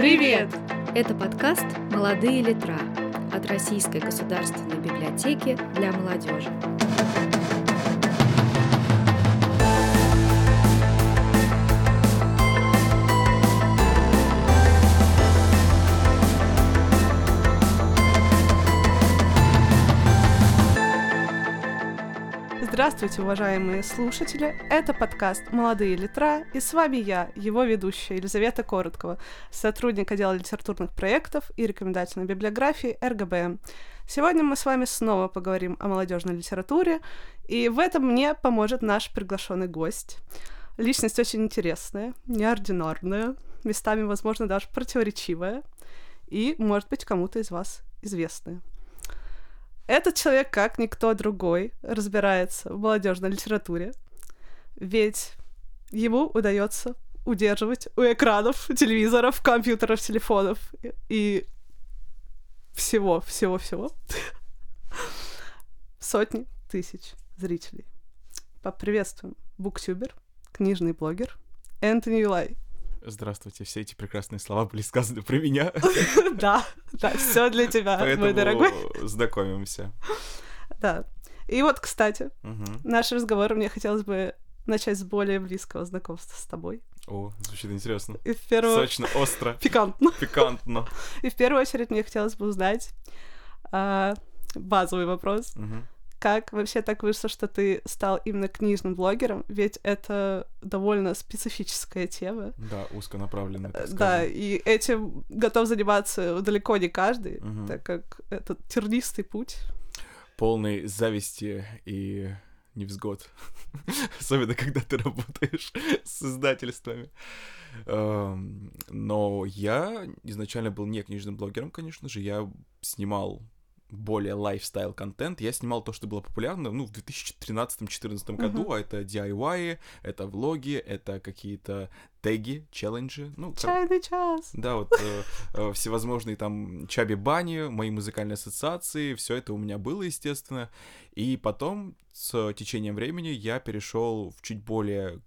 Привет! Это подкаст «Молодые литра» от Российской государственной библиотеки для молодежи. Здравствуйте, уважаемые слушатели! Это подкаст «Молодые литра», и с вами я, его ведущая Елизавета Короткова, сотрудник отдела литературных проектов и рекомендательной библиографии РГБМ. Сегодня мы с вами снова поговорим о молодежной литературе, и в этом мне поможет наш приглашенный гость. Личность очень интересная, неординарная, местами, возможно, даже противоречивая, и, может быть, кому-то из вас известная. Этот человек, как никто другой, разбирается в молодежной литературе, ведь ему удается удерживать у экранов телевизоров, компьютеров, телефонов и всего, всего, всего сотни тысяч зрителей. Поприветствуем буктюбер, книжный блогер Энтони Юлай. Здравствуйте, все эти прекрасные слова были сказаны про меня. Да, да, все для тебя, мой дорогой. знакомимся. Да. И вот, кстати, наш разговор мне хотелось бы начать с более близкого знакомства с тобой. О, звучит интересно. И в первую... Сочно, остро. Пикантно. Пикантно. И в первую очередь мне хотелось бы узнать а, базовый вопрос. Угу как вообще так вышло, что ты стал именно книжным блогером? Ведь это довольно специфическая тема. Да, узконаправленная. Да, и этим готов заниматься далеко не каждый, угу. так как это тернистый путь. Полный зависти и невзгод. Особенно, когда ты работаешь с издательствами. Эм, но я изначально был не книжным блогером, конечно же. Я снимал более лайфстайл контент. Я снимал то, что было популярно, ну, в 2013-2014 году, uh-huh. а это DIY, это влоги, это какие-то теги, челленджи. Ну, Чайный час. Да, вот э, э, всевозможные там Чаби Бани, мои музыкальные ассоциации, все это у меня было, естественно. И потом, с течением времени, я перешел в чуть более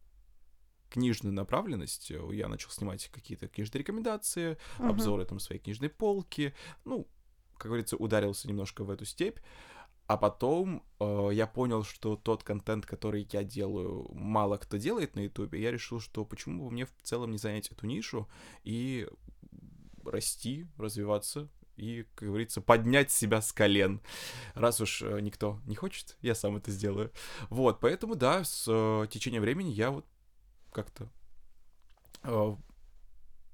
книжную направленность. Я начал снимать какие-то книжные рекомендации, uh-huh. обзоры там своей книжной полки, ну, как говорится, ударился немножко в эту степь. А потом э, я понял, что тот контент, который я делаю, мало кто делает на Ютубе. Я решил, что почему бы мне в целом не занять эту нишу и расти, развиваться и, как говорится, поднять себя с колен. Раз уж э, никто не хочет, я сам это сделаю. Вот, поэтому, да, с э, течением времени я вот как-то э,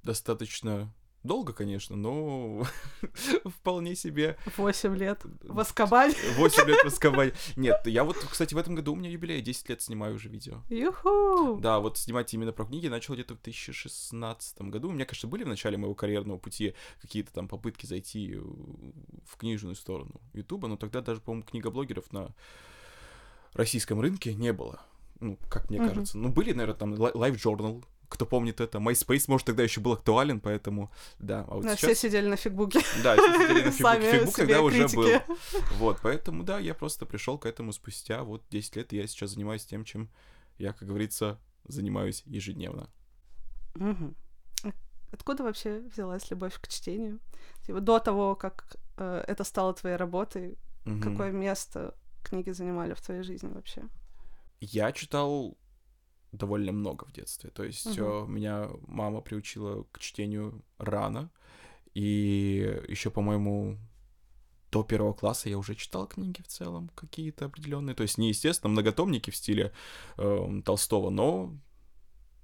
достаточно Долго, конечно, но вполне себе... Восемь лет в Аскабане. Восемь лет в Аскабане. Нет, я вот, кстати, в этом году у меня юбилей, 10 лет снимаю уже видео. Юху! Да, вот снимать именно про книги начал где-то в 2016 году. У меня, конечно, были в начале моего карьерного пути какие-то там попытки зайти в книжную сторону Ютуба, но тогда даже, по-моему, книгоблогеров на российском рынке не было. Ну, как мне кажется. Ну, были, наверное, там Live Journal, кто помнит это, MySpace, может, тогда еще был актуален, поэтому, да. А вот да, сейчас... все сидели на фигбуке. Да, все сидели на фигбуке. Фигбук тогда уже был. Вот, поэтому, да, я просто пришел к этому спустя вот 10 лет, и я сейчас занимаюсь тем, чем я, как говорится, занимаюсь ежедневно. Угу. Откуда вообще взялась любовь к чтению? Типа до того, как э, это стало твоей работой, угу. какое место книги занимали в твоей жизни вообще? Я читал довольно много в детстве. То есть угу. меня мама приучила к чтению рано. И еще, по-моему, до первого класса я уже читал книги в целом какие-то определенные. То есть не, естественно, многотомники в стиле э, Толстого, но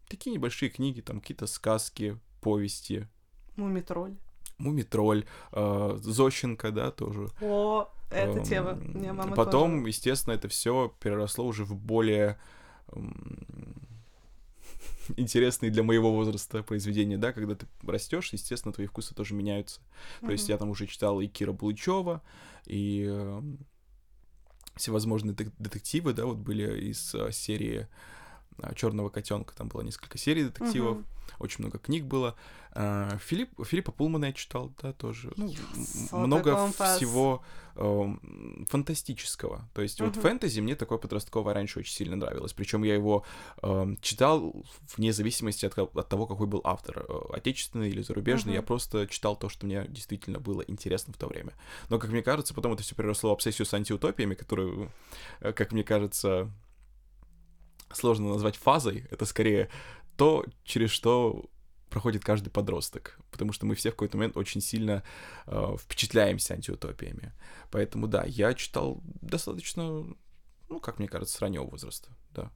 такие небольшие книги, там какие-то сказки, повести. Мумитроль. Мумитроль, э, Зощенко, да, тоже. О, эта э, тема. Мне мама Потом, тоже. естественно, это все переросло уже в более интересные для моего возраста произведения, да, когда ты растешь, естественно, твои вкусы тоже меняются. Mm-hmm. То есть я там уже читал и Кира Булычева, и э, всевозможные детективы, да, вот были из э, серии Черного котенка, там было несколько серий детективов, Мгм. очень много книг было. А, Филипп, Филиппа Пулмана я читал, да, тоже. Ну, Золотой много компас. всего эм, фантастического. То есть вот Мгм. фэнтези мне такое подростковое раньше очень сильно нравилось. Причем я его эм, читал вне зависимости от, от того, какой был автор, э, отечественный или зарубежный. Мгм. Я просто читал то, что мне действительно было интересно в то время. Но, как мне кажется, потом это все переросло в обсессию с антиутопиями, которую, э, как мне кажется, сложно назвать фазой. Это скорее то, через что проходит каждый подросток, потому что мы все в какой-то момент очень сильно э, впечатляемся антиутопиями. Поэтому да, я читал достаточно, ну, как мне кажется, с раннего возраста, да.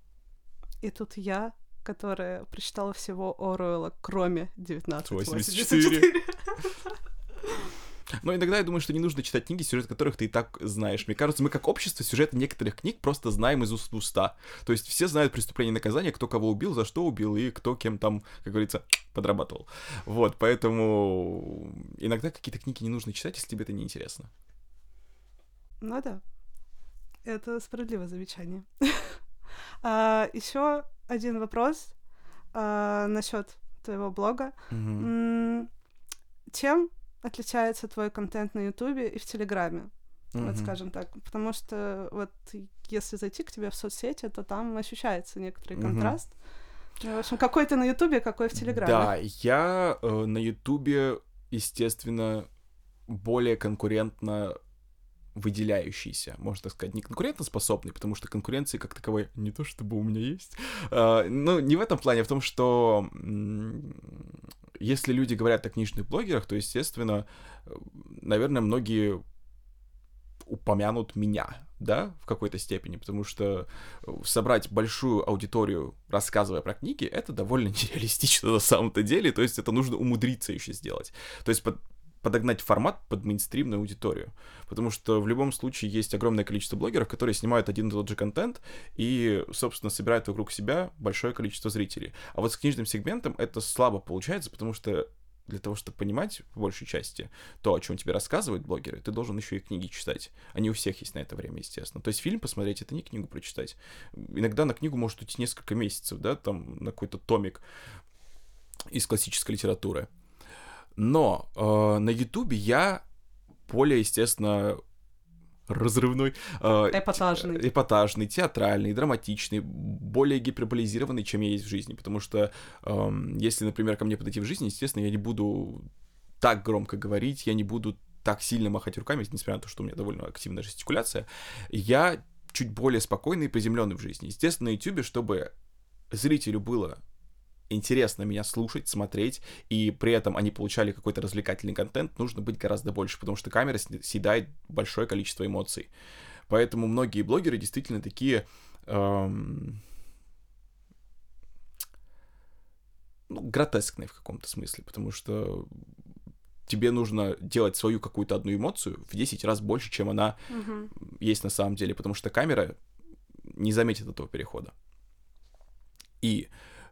И тут я, которая прочитала всего Оруэлла, кроме 1984. 84. Но иногда я думаю, что не нужно читать книги, сюжет которых ты и так знаешь. Мне кажется, мы как общество сюжеты некоторых книг просто знаем из уст в уста. То есть все знают преступление и наказание, кто кого убил, за что убил и кто кем там, как говорится, подрабатывал. Вот, поэтому иногда какие-то книги не нужно читать, если тебе это не интересно. Ну да. Это справедливое замечание. Еще один вопрос насчет твоего блога. М, Чем отличается твой контент на Ютубе и в Телеграме? Вот Мгм. скажем так. Потому что вот если зайти к тебе в соцсети, то там ощущается некоторый Мгм. контраст. Ну, В общем, какой ты на Ютубе, какой в Телеграме. Да, я э, на Ютубе, естественно, более конкурентно выделяющийся, можно так сказать, не конкурентоспособный, потому что конкуренции как таковой не то чтобы у меня есть. А, ну, не в этом плане, а в том, что если люди говорят о книжных блогерах, то, естественно, наверное, многие упомянут меня, да, в какой-то степени, потому что э, собрать большую аудиторию, рассказывая про книги, это довольно нереалистично на самом-то деле, то есть это нужно умудриться еще сделать. То есть подогнать формат под мейнстримную аудиторию. Потому что в любом случае есть огромное количество блогеров, которые снимают один и тот же контент и, собственно, собирают вокруг себя большое количество зрителей. А вот с книжным сегментом это слабо получается, потому что для того, чтобы понимать, по большей части, то, о чем тебе рассказывают блогеры, ты должен еще и книги читать. Они у всех есть на это время, естественно. То есть фильм посмотреть — это не книгу прочитать. Иногда на книгу может уйти несколько месяцев, да, там, на какой-то томик из классической литературы. Но э, на Ютубе я более, естественно, разрывной, э, Эпатажный. те- эпатажный, театральный, драматичный, более гиперболизированный, чем я есть в жизни. Потому что эм, если, например, ко мне подойти в жизни, естественно, я не буду так громко говорить, я не буду так сильно махать руками, несмотря на то, что у меня довольно активная жестикуляция. Я чуть более спокойный и приземленный в жизни. Естественно, на YouTube, чтобы зрителю было интересно меня слушать, смотреть, и при этом они получали какой-то развлекательный контент, нужно быть гораздо больше, потому что камера съедает большое количество эмоций. Поэтому многие блогеры действительно такие... эм, ну, гротескные в каком-то смысле, потому что тебе нужно делать свою какую-то одну эмоцию в 10 раз больше, чем она Мгм. есть на самом деле, потому что камера не заметит этого перехода. И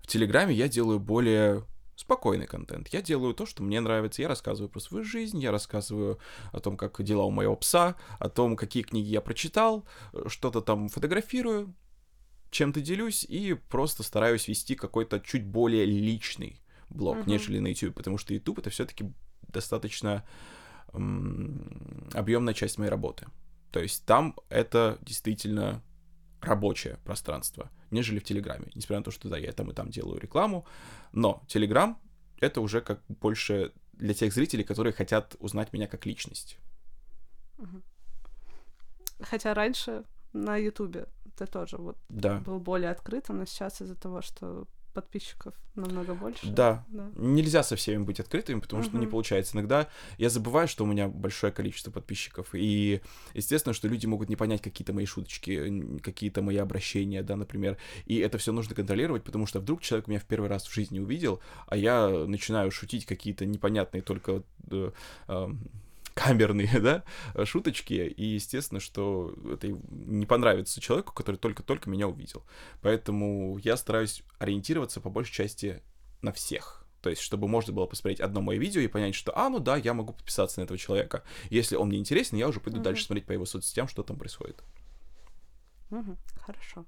в Телеграме я делаю более спокойный контент. Я делаю то, что мне нравится. Я рассказываю про свою жизнь, я рассказываю о том, как дела у моего пса, о том, какие книги я прочитал, э, что-то там фотографирую, чем-то делюсь и просто стараюсь вести какой-то чуть более личный блог, Мгм. нежели на YouTube, потому что YouTube это все-таки достаточно объемная часть моей работы. То есть там это действительно рабочее пространство, нежели в Телеграме. Несмотря на то, что да, я там и там делаю рекламу, но Телеграм — это уже как больше для тех зрителей, которые хотят узнать меня как личность. Хотя раньше на Ютубе ты тоже вот Да. был более открытым, но сейчас из-за того, что подписчиков намного больше. Да. да. Нельзя со всеми быть открытыми, потому что не получается. Иногда я забываю, что у меня большое количество подписчиков, и естественно, что люди могут не понять какие-то мои шуточки, какие-то мои обращения, да, например, и это все нужно контролировать, потому что вдруг человек меня в первый раз в жизни увидел, а я начинаю шутить какие-то непонятные только э, эм, камерные, да, шуточки, и естественно, что это не понравится человеку, который только-только меня увидел. Поэтому я стараюсь ориентироваться по большей части на всех. То есть, чтобы можно было посмотреть одно мое видео и понять, что, а, ну да, я могу подписаться на этого человека. Если он мне интересен, я уже пойду Мгм. дальше смотреть по его соцсетям, что там происходит. Мгм, Хорошо.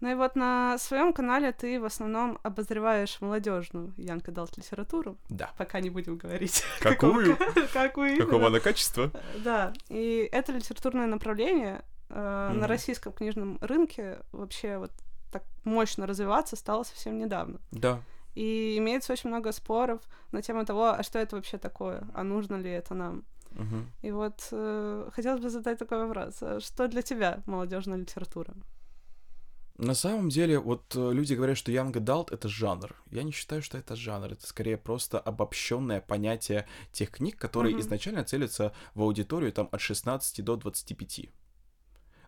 Ну и вот на своем канале ты в основном обозреваешь молодежную Young Adult литературу. Да. Пока не будем говорить. Какую? Какую Какого она качества? Да, и это литературное направление э, на российском книжном рынке вообще вот так мощно развиваться стало совсем недавно. Да. И имеется очень много споров на тему того, а что это вообще такое, а нужно ли это нам. Мгм. И вот э, хотелось бы задать такой вопрос. А Что для тебя молодежная литература? На самом деле, вот э, люди говорят, что Young Adult — это жанр. Я не считаю, что это жанр. Это скорее просто обобщенное понятие тех книг, которые Мгм. изначально целятся в аудиторию там от 16 до 25.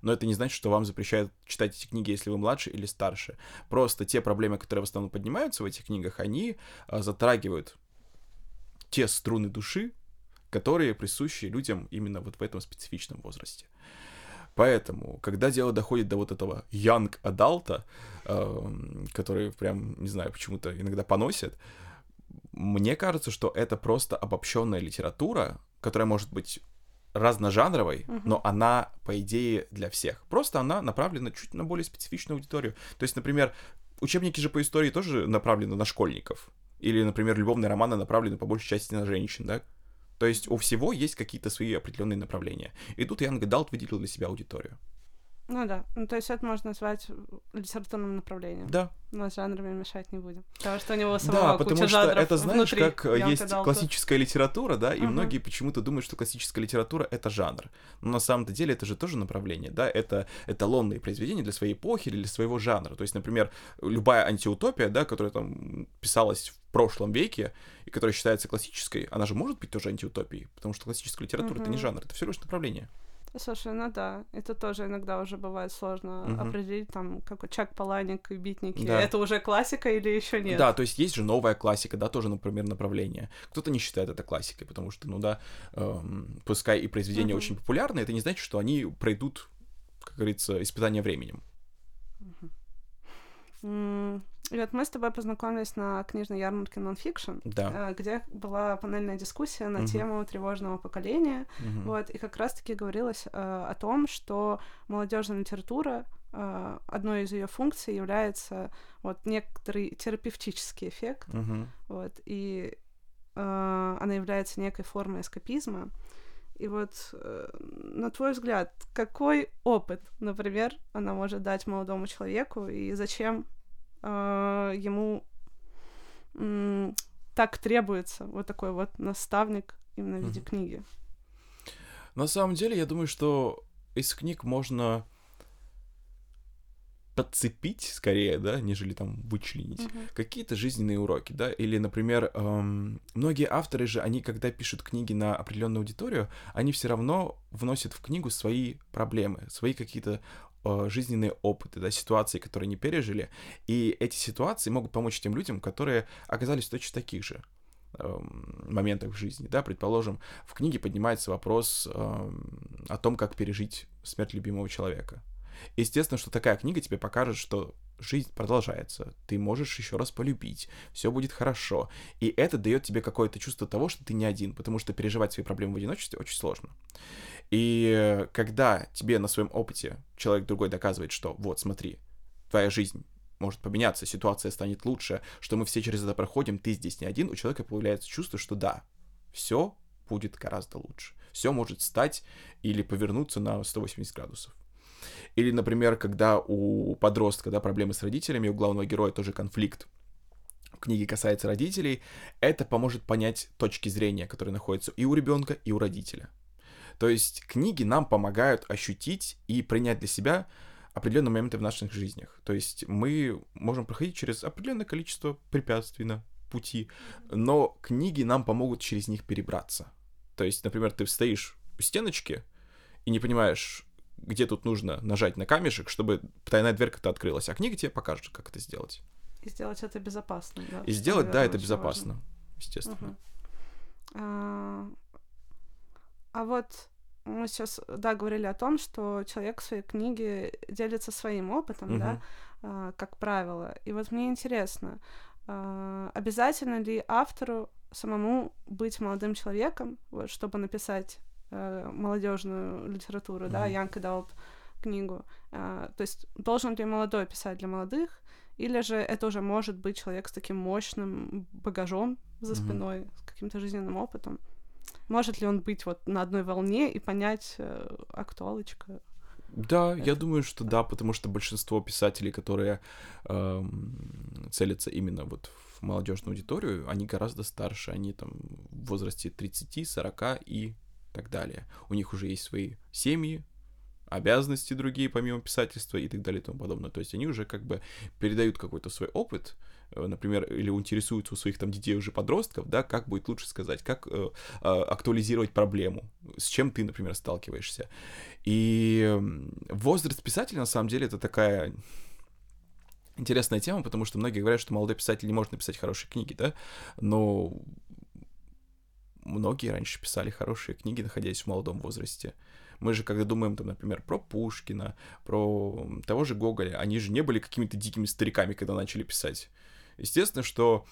Но это не значит, что вам запрещают читать эти книги, если вы младше или старше. Просто те проблемы, которые в основном поднимаются в этих книгах, они а, затрагивают те струны души, которые присущи людям именно вот в этом специфичном возрасте. Поэтому, когда дело доходит до вот этого young адалта, который прям, не знаю, почему-то иногда поносят, мне кажется, что это просто обобщенная литература, которая может быть разножанровой, Мгм. но она, по идее, для всех. Просто она направлена чуть на более специфичную аудиторию. То есть, например, учебники же по истории тоже направлены на школьников. Или, например, любовные романы направлены по большей части на женщин, да? То есть у всего есть какие-то свои определенные направления. И тут Янг Далт выделил для себя аудиторию. Ну да, ну то есть это можно назвать литературным направлением. Да, Но с жанрами мешать не будем. Потому что у него самого да, потому что это, знаешь, внутри как э, Young есть классическая литература, да, и Мгм. многие почему-то думают, что классическая литература — это жанр. Но на самом-то деле это же тоже направление, да, это эталонные произведения для своей эпохи или для своего жанра. То есть, например, любая антиутопия, да, которая там писалась в прошлом веке и которая считается классической, она же может быть тоже антиутопией, потому что классическая литература — это не жанр, это всего лишь направление. Слушай, ну да, это тоже иногда уже бывает сложно Мгм. определить, там, как Чак Паланик и Битники. Да. Это уже классика или еще нет? Да, то есть есть же новая классика, да, тоже, например, направление. Кто-то не считает это классикой, потому что, ну да, эм, пускай и произведения Мгм. очень популярны, это не значит, что они пройдут, как говорится, испытание временем. М, И вот мы с тобой познакомились на книжной ярмарке Nonfiction, Да. э, где была панельная дискуссия на Мгм. тему тревожного поколения. Мгм. Вот, и как раз-таки говорилось э, о том, что молодежная литература, э, одной из ее функций является вот некоторый терапевтический эффект, Мгм. вот, и э, она является некой формой эскапизма. И вот, э, на твой взгляд, какой опыт, например, она может дать молодому человеку, и зачем э, ему м, так требуется вот такой вот наставник именно в виде Мгм. книги? На самом деле, я думаю, что из книг можно подцепить скорее, да, нежели там вычленить. Мгм. какие-то жизненные уроки, да, или, например, эм, многие авторы же, они, когда пишут книги на определенную аудиторию, они все равно вносят в книгу свои проблемы, свои какие-то э, жизненные опыты, да, ситуации, которые они пережили, и эти ситуации могут помочь тем людям, которые оказались точно таких же эм, моментах в жизни, да, предположим, в книге поднимается вопрос эм, о том, как пережить смерть любимого человека. Естественно, что такая книга тебе покажет, что жизнь продолжается, ты можешь еще раз полюбить, все будет хорошо. И это дает тебе какое-то чувство того, что ты не один, потому что переживать свои проблемы в одиночестве очень сложно. И когда тебе на своем опыте человек другой доказывает, что вот, смотри, твоя жизнь может поменяться, ситуация станет лучше, что мы все через это проходим, ты здесь не один, у человека появляется чувство, что да, все будет гораздо лучше. Все может стать или повернуться на 180 градусов. Или, например, когда у подростка да, проблемы с родителями, у главного героя тоже конфликт в книге касается родителей, это поможет понять точки зрения, которые находятся и у ребенка, и у родителя. То есть книги нам помогают ощутить и принять для себя определенные моменты в наших жизнях. То есть мы можем проходить через определенное количество препятствий на пути, но книги нам помогут через них перебраться. То есть, например, ты стоишь у стеночки и не понимаешь, где тут нужно нажать на камешек, чтобы потайная дверка-то открылась, а книга тебе покажет, как это сделать. И сделать это безопасно, да. И сделать, да, наверное, это очень безопасно, важно. естественно. Мгм. А, а вот мы сейчас, да, говорили о том, что человек в своей книге делится своим опытом, да, Мгм. а, как правило. И вот мне интересно, а, обязательно ли автору самому быть молодым человеком, вот, чтобы написать молодежную литературу, да, Мгм. young adult, книгу. А, то есть должен ли молодой писать для молодых, или же это уже может быть человек с таким мощным багажом за спиной, mm-hmm. с каким-то жизненным опытом. Может ли он быть вот на одной волне и понять э, актуалочка? Да, это... я думаю, что да, потому что большинство писателей, которые э, целятся именно вот в молодежную аудиторию, они гораздо старше, они там в возрасте 30, 40 и так далее. У них уже есть свои семьи, обязанности другие, помимо писательства и так далее и тому подобное. То есть они уже как бы передают какой-то свой опыт, э, например, или интересуются у своих там детей уже подростков, да, как будет лучше сказать, как э, э, актуализировать проблему, с чем ты, например, сталкиваешься. И возраст писателя, на самом деле, это такая интересная тема, потому что многие говорят, что молодой писатель не может написать хорошие книги, да, но многие раньше писали хорошие книги, находясь в молодом возрасте. Мы же, когда думаем, там, например, про Пушкина, про того же Гоголя, они же не были какими-то дикими стариками, когда начали писать. Естественно, что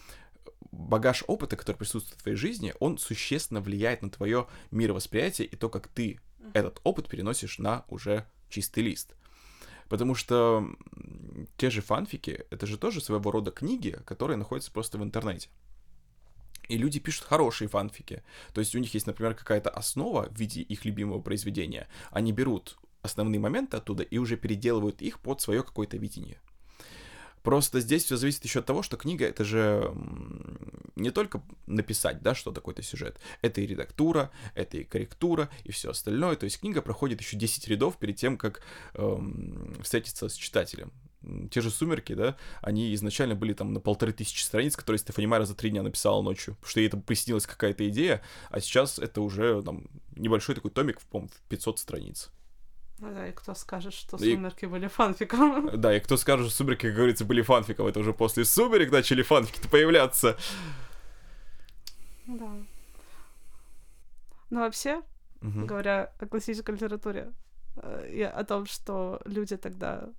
багаж опыта, который присутствует в твоей жизни, он существенно влияет на твое мировосприятие и то, как ты этот опыт переносишь на уже чистый лист. Потому что те же фанфики — это же тоже своего рода книги, которые находятся просто в интернете. И люди пишут хорошие фанфики. То есть у них есть, например, какая-то основа в виде их любимого произведения. Они берут основные моменты оттуда и уже переделывают их под свое какое-то видение. Просто здесь все зависит еще от того, что книга это же не только написать, да, что такой-то сюжет. Это и редактура, это и корректура, и все остальное. То есть книга проходит еще 10 рядов перед тем, как эм, встретиться с читателем те же «Сумерки», да, они изначально были там на полторы тысячи страниц, которые Стефани Майер за три дня написала ночью, потому что ей там приснилась какая-то идея, а сейчас это уже там небольшой такой томик, по-моему, в 500 страниц. Ну да, и кто скажет, что и... «Сумерки» были фанфиком. Да, и кто скажет, что «Сумерки», как говорится, были фанфиком, это уже после «Сумерек» начали фанфики-то появляться. Да. Но вообще, угу. говоря о классической литературе, э, и о том, что люди тогда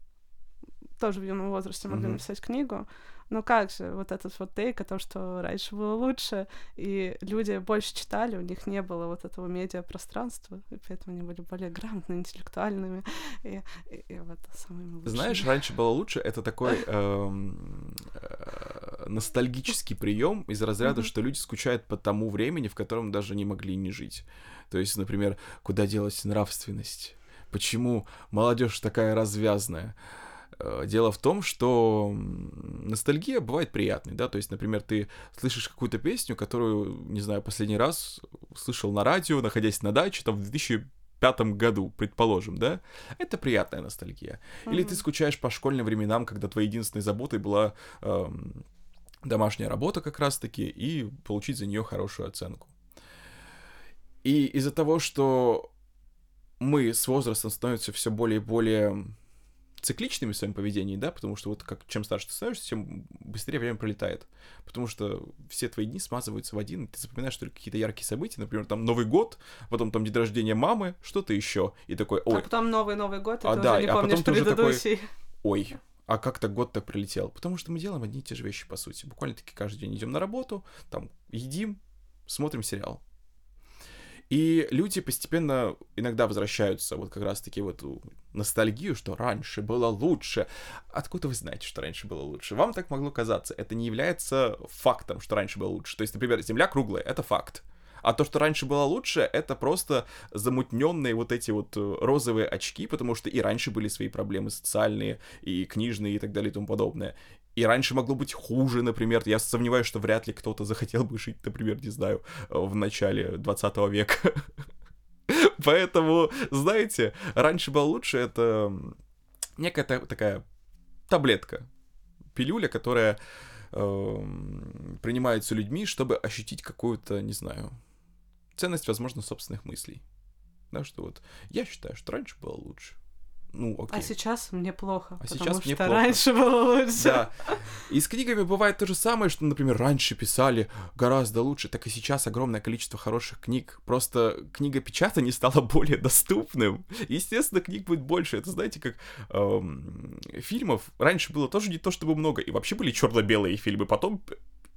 тоже в юном возрасте могли mm-hmm. написать книгу. Но как же вот этот вот тейк о том, что раньше было лучше, и люди больше читали, у них не было вот этого медиапространства, и поэтому они были более грамотными, интеллектуальными, и, и, и вот самыми лучшими. Знаешь, раньше было лучше, это такой эм, э, ностальгический прием из разряда, mm-hmm. что люди скучают по тому времени, в котором даже не могли не жить. То есть, например, куда делась нравственность? Почему молодежь такая развязная? Э, дело в том, что ностальгия бывает приятной, да, то есть, например, ты слышишь какую-то песню, которую, не знаю, последний раз слышал на радио, находясь на даче, там, в 2005 году, предположим, да, это приятная ностальгия. Mm-hmm. Или ты скучаешь по школьным временам, когда твоей единственной заботой была эм, домашняя работа как раз-таки и получить за нее хорошую оценку. И из-за того, что мы с возрастом становимся все более и более цикличными в своем поведении, да, потому что вот как чем старше ты становишься, тем быстрее время пролетает. Потому что все твои дни смазываются в один, и ты запоминаешь только какие-то яркие события, например, там Новый год, потом там день рождения мамы, что-то еще, и такой, ой. А потом новый Новый год, и а, ты да, уже не а помнишь потом предыдущий. Такой, ой, а как то год так прилетел? Потому что мы делаем одни и те же вещи, по сути. Буквально-таки каждый день идем на работу, там едим, смотрим сериал. И люди постепенно иногда возвращаются вот как раз-таки в эту ностальгию, что раньше было лучше. Откуда вы знаете, что раньше было лучше? Вам так могло казаться. Это не является фактом, что раньше было лучше. То есть, например, Земля круглая — это факт. А то, что раньше было лучше, это просто замутненные вот эти вот э, розовые очки, потому что и раньше были свои проблемы социальные, и книжные, и так далее, и тому подобное. И раньше могло быть хуже, например. Я сомневаюсь, что вряд ли кто-то захотел бы жить, например, не знаю, в начале 20 века. Поэтому, знаете, раньше было лучше, это некая такая таблетка, пилюля, которая э, принимается людьми, чтобы ощутить какую-то, не знаю, ценность, возможно, собственных мыслей. Да, что вот я считаю, что раньше было лучше ну, окей. А сейчас мне плохо, а потому сейчас что мне плохо. раньше было лучше. Да. И с книгами бывает то же самое, что, например, раньше писали гораздо лучше, так и сейчас огромное количество хороших книг. Просто книга печатания стала более доступным. Естественно, книг будет больше. Это, знаете, как эм, фильмов раньше было тоже не то чтобы много. И вообще были черно-белые фильмы, потом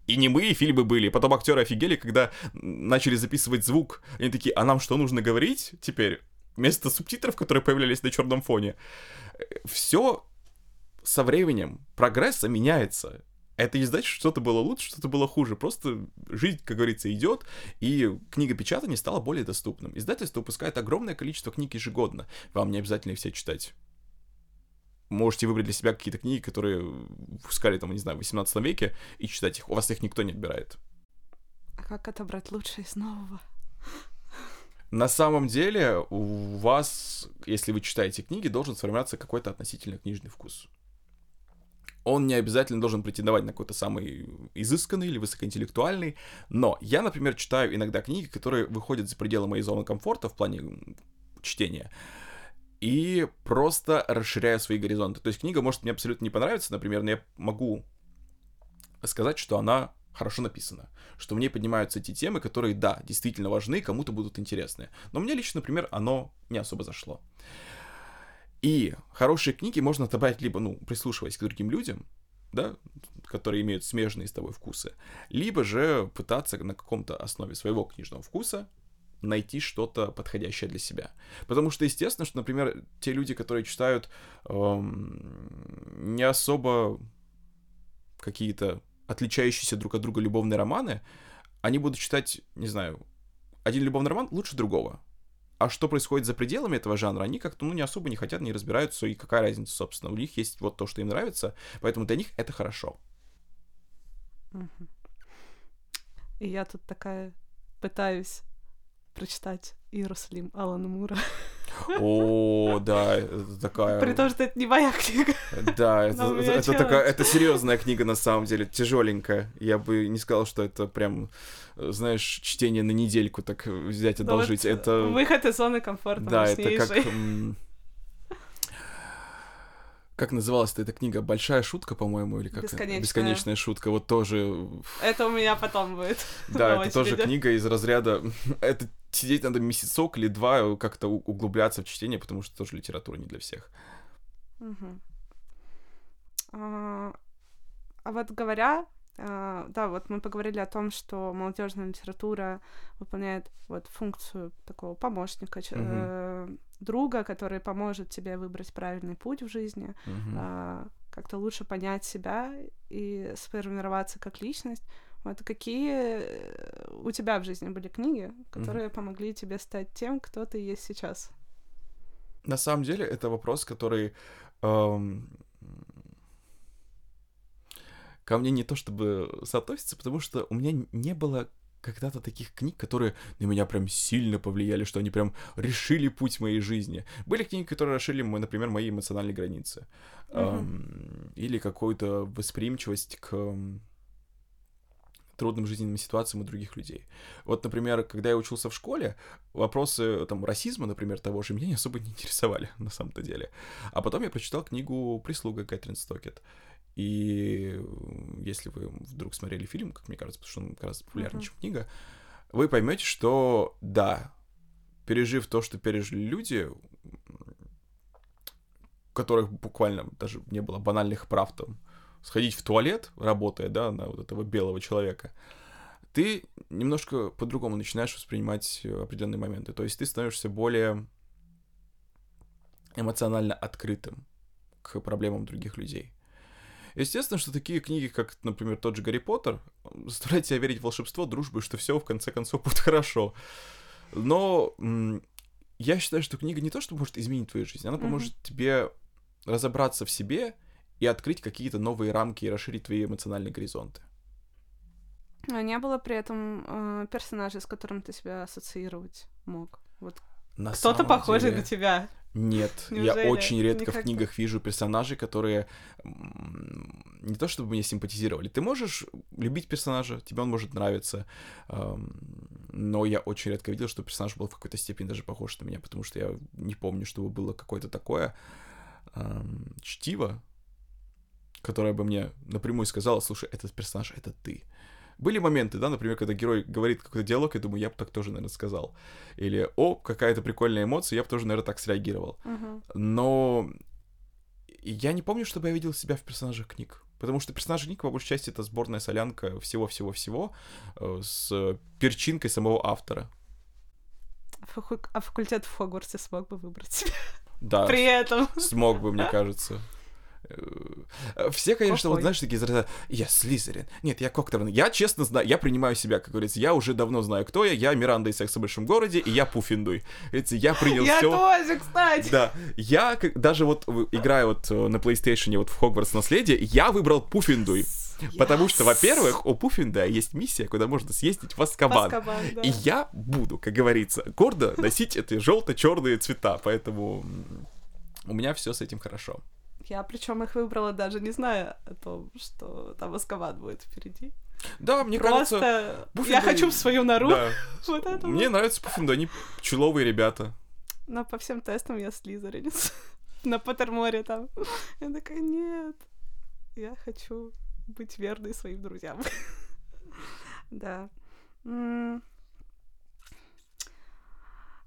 и немые фильмы были. Потом актеры офигели, когда начали записывать звук. Они такие, а нам что нужно говорить теперь? Вместо субтитров, которые появлялись на черном фоне. Все со временем прогресса меняется. Это не значит, что что-то было лучше, что-то было хуже. Просто жизнь, как говорится, идет, и книгопечатание стало более доступным. Издательство выпускает огромное количество книг ежегодно. Вам не обязательно их все читать. Можете выбрать для себя какие-то книги, которые выпускали, там, не знаю, в 18 веке, и читать их. У вас их никто не отбирает. А как отобрать лучшее из нового? На самом деле, у вас, если вы читаете книги, должен сформироваться какой-то относительно книжный вкус. Он не обязательно должен претендовать на какой-то самый изысканный или высокоинтеллектуальный, но я, например, читаю иногда книги, которые выходят за пределы моей зоны комфорта в плане чтения, и просто расширяю свои горизонты. То есть книга может мне абсолютно не понравиться, например, но я могу сказать, что она хорошо написана, что в ней поднимаются те темы, которые, да, действительно важны, кому-то будут интересны. Но мне лично, например, оно не особо зашло. И хорошие книги можно отобрать либо, ну, прислушиваясь к другим людям, да, которые имеют смежные с тобой вкусы, либо же пытаться на каком-то основе своего книжного вкуса найти что-то подходящее для себя. Потому что, естественно, что, например, те люди, которые читают эм, не особо какие-то отличающиеся друг от друга любовные романы, они будут читать, не знаю, один любовный роман лучше другого а что происходит за пределами этого жанра, они как-то, ну, не особо не хотят, не разбираются, и какая разница, собственно, у них есть вот то, что им нравится, поэтому для них это хорошо. И я тут такая пытаюсь прочитать Иерусалим Алана Мура. О, да, это такая... При том, что это не моя книга. Да, это, это, такая, это серьезная книга на самом деле, тяжеленькая. Я бы не сказал, что это прям, знаешь, чтение на недельку так взять одолжить. Вот это выход из зоны комфорта. Да, это как как называлась эта книга? Большая шутка, по-моему, или как? Бесконечная. Бесконечная шутка. Вот тоже. Это у меня потом будет. Да, это тоже книга из разряда. Это сидеть надо месяцок или два, как-то углубляться в чтение, потому что тоже литература не для всех. А, а вот говоря да, вот мы поговорили о том, что молодежная литература выполняет вот функцию такого помощника, э, друга, который поможет тебе выбрать правильный путь в жизни, э, как-то лучше понять себя и сформироваться как личность. Вот какие э, у тебя в жизни были книги, которые mm-hmm. помогли тебе стать тем, кто ты есть сейчас? На самом деле это вопрос, который эм, ко мне не то чтобы соотносится, потому что у меня не было когда-то таких книг, которые на меня прям сильно повлияли, что они прям решили путь моей жизни. Были книги, которые расшили, например, мои эмоциональные границы. Mm-hmm. Эм, или какую-то восприимчивость к трудным жизненным ситуациям у других людей. Вот, например, когда я учился в школе, вопросы там расизма, например, того же, меня не особо не интересовали на самом-то деле. А потом я прочитал книгу «Прислуга» Кэтрин Стокет. И если вы вдруг смотрели фильм, как мне кажется, потому что он как раз популярнее, uh-huh. чем книга, вы поймете, что да, пережив то, что пережили люди, у которых буквально даже не было банальных прав там, сходить в туалет, работая, да, на вот этого белого человека, ты немножко по-другому начинаешь воспринимать определенные моменты. То есть ты становишься более эмоционально открытым к проблемам других людей. Естественно, что такие книги, как, например, тот же Гарри Поттер, заставляют тебя верить в волшебство, дружбу, и что все в конце концов будет хорошо. Но я считаю, что книга не то, что может изменить твою жизнь, она поможет mm-hmm. тебе разобраться в себе и открыть какие-то новые рамки и расширить твои эмоциональные горизонты. А не было при этом э, персонажей, с которым ты себя ассоциировать мог? Вот на кто-то похожий деле... на тебя. Нет, Неужели? я очень редко Никак в книгах вижу персонажей, которые не то чтобы мне симпатизировали. Ты можешь любить персонажа, тебе он может нравиться, но я очень редко видел, что персонаж был в какой-то степени даже похож на меня, потому что я не помню, чтобы было какое-то такое чтиво, которое бы мне напрямую сказало, слушай, этот персонаж — это ты. Были моменты, да, например, когда герой говорит какой-то диалог, я думаю, я бы так тоже, наверное, сказал. Или, о, какая-то прикольная эмоция, я бы тоже, наверное, так среагировал. Uh-huh. Но я не помню, чтобы я видел себя в персонажах книг. Потому что персонажи книг, по большей части, это сборная солянка всего-всего-всего э, с перчинкой самого автора. А факультет в Хогвартсе смог бы выбрать себе Да, при этом. смог бы, мне кажется. Э, Все, конечно, вот Какой? знаешь, такие из разряда, я Слизерин, нет, я Кокторн. Я честно знаю, я принимаю себя, как говорится, я уже давно знаю, кто я, я Миранда из «Секса в большом городе», и я Пуффиндуй. Говорится, я принял Я все. тоже, кстати. Да, я как- даже вот играя вот э, на PlayStation вот в Хогвартс наследие, я выбрал Пуффиндуй. Потому что, во-первых, у Пуффинда есть миссия, куда можно съездить в Азкабан. Азкабан, да. И я буду, как говорится, гордо носить эти желто-черные цвета, поэтому у меня все с этим хорошо. Я причем их выбрала даже не зная о том, что там Азкабан будет впереди. Да, мне Просто кажется... я Пуффиндуй- хочу в свою нору. Да. Вот это Мне вот. нравятся Пуффинды, они пчеловые ребята. Но по всем тестам я слизеринец. На Поттерморе там. Я такая, нет, я хочу быть верной своим друзьям. Да.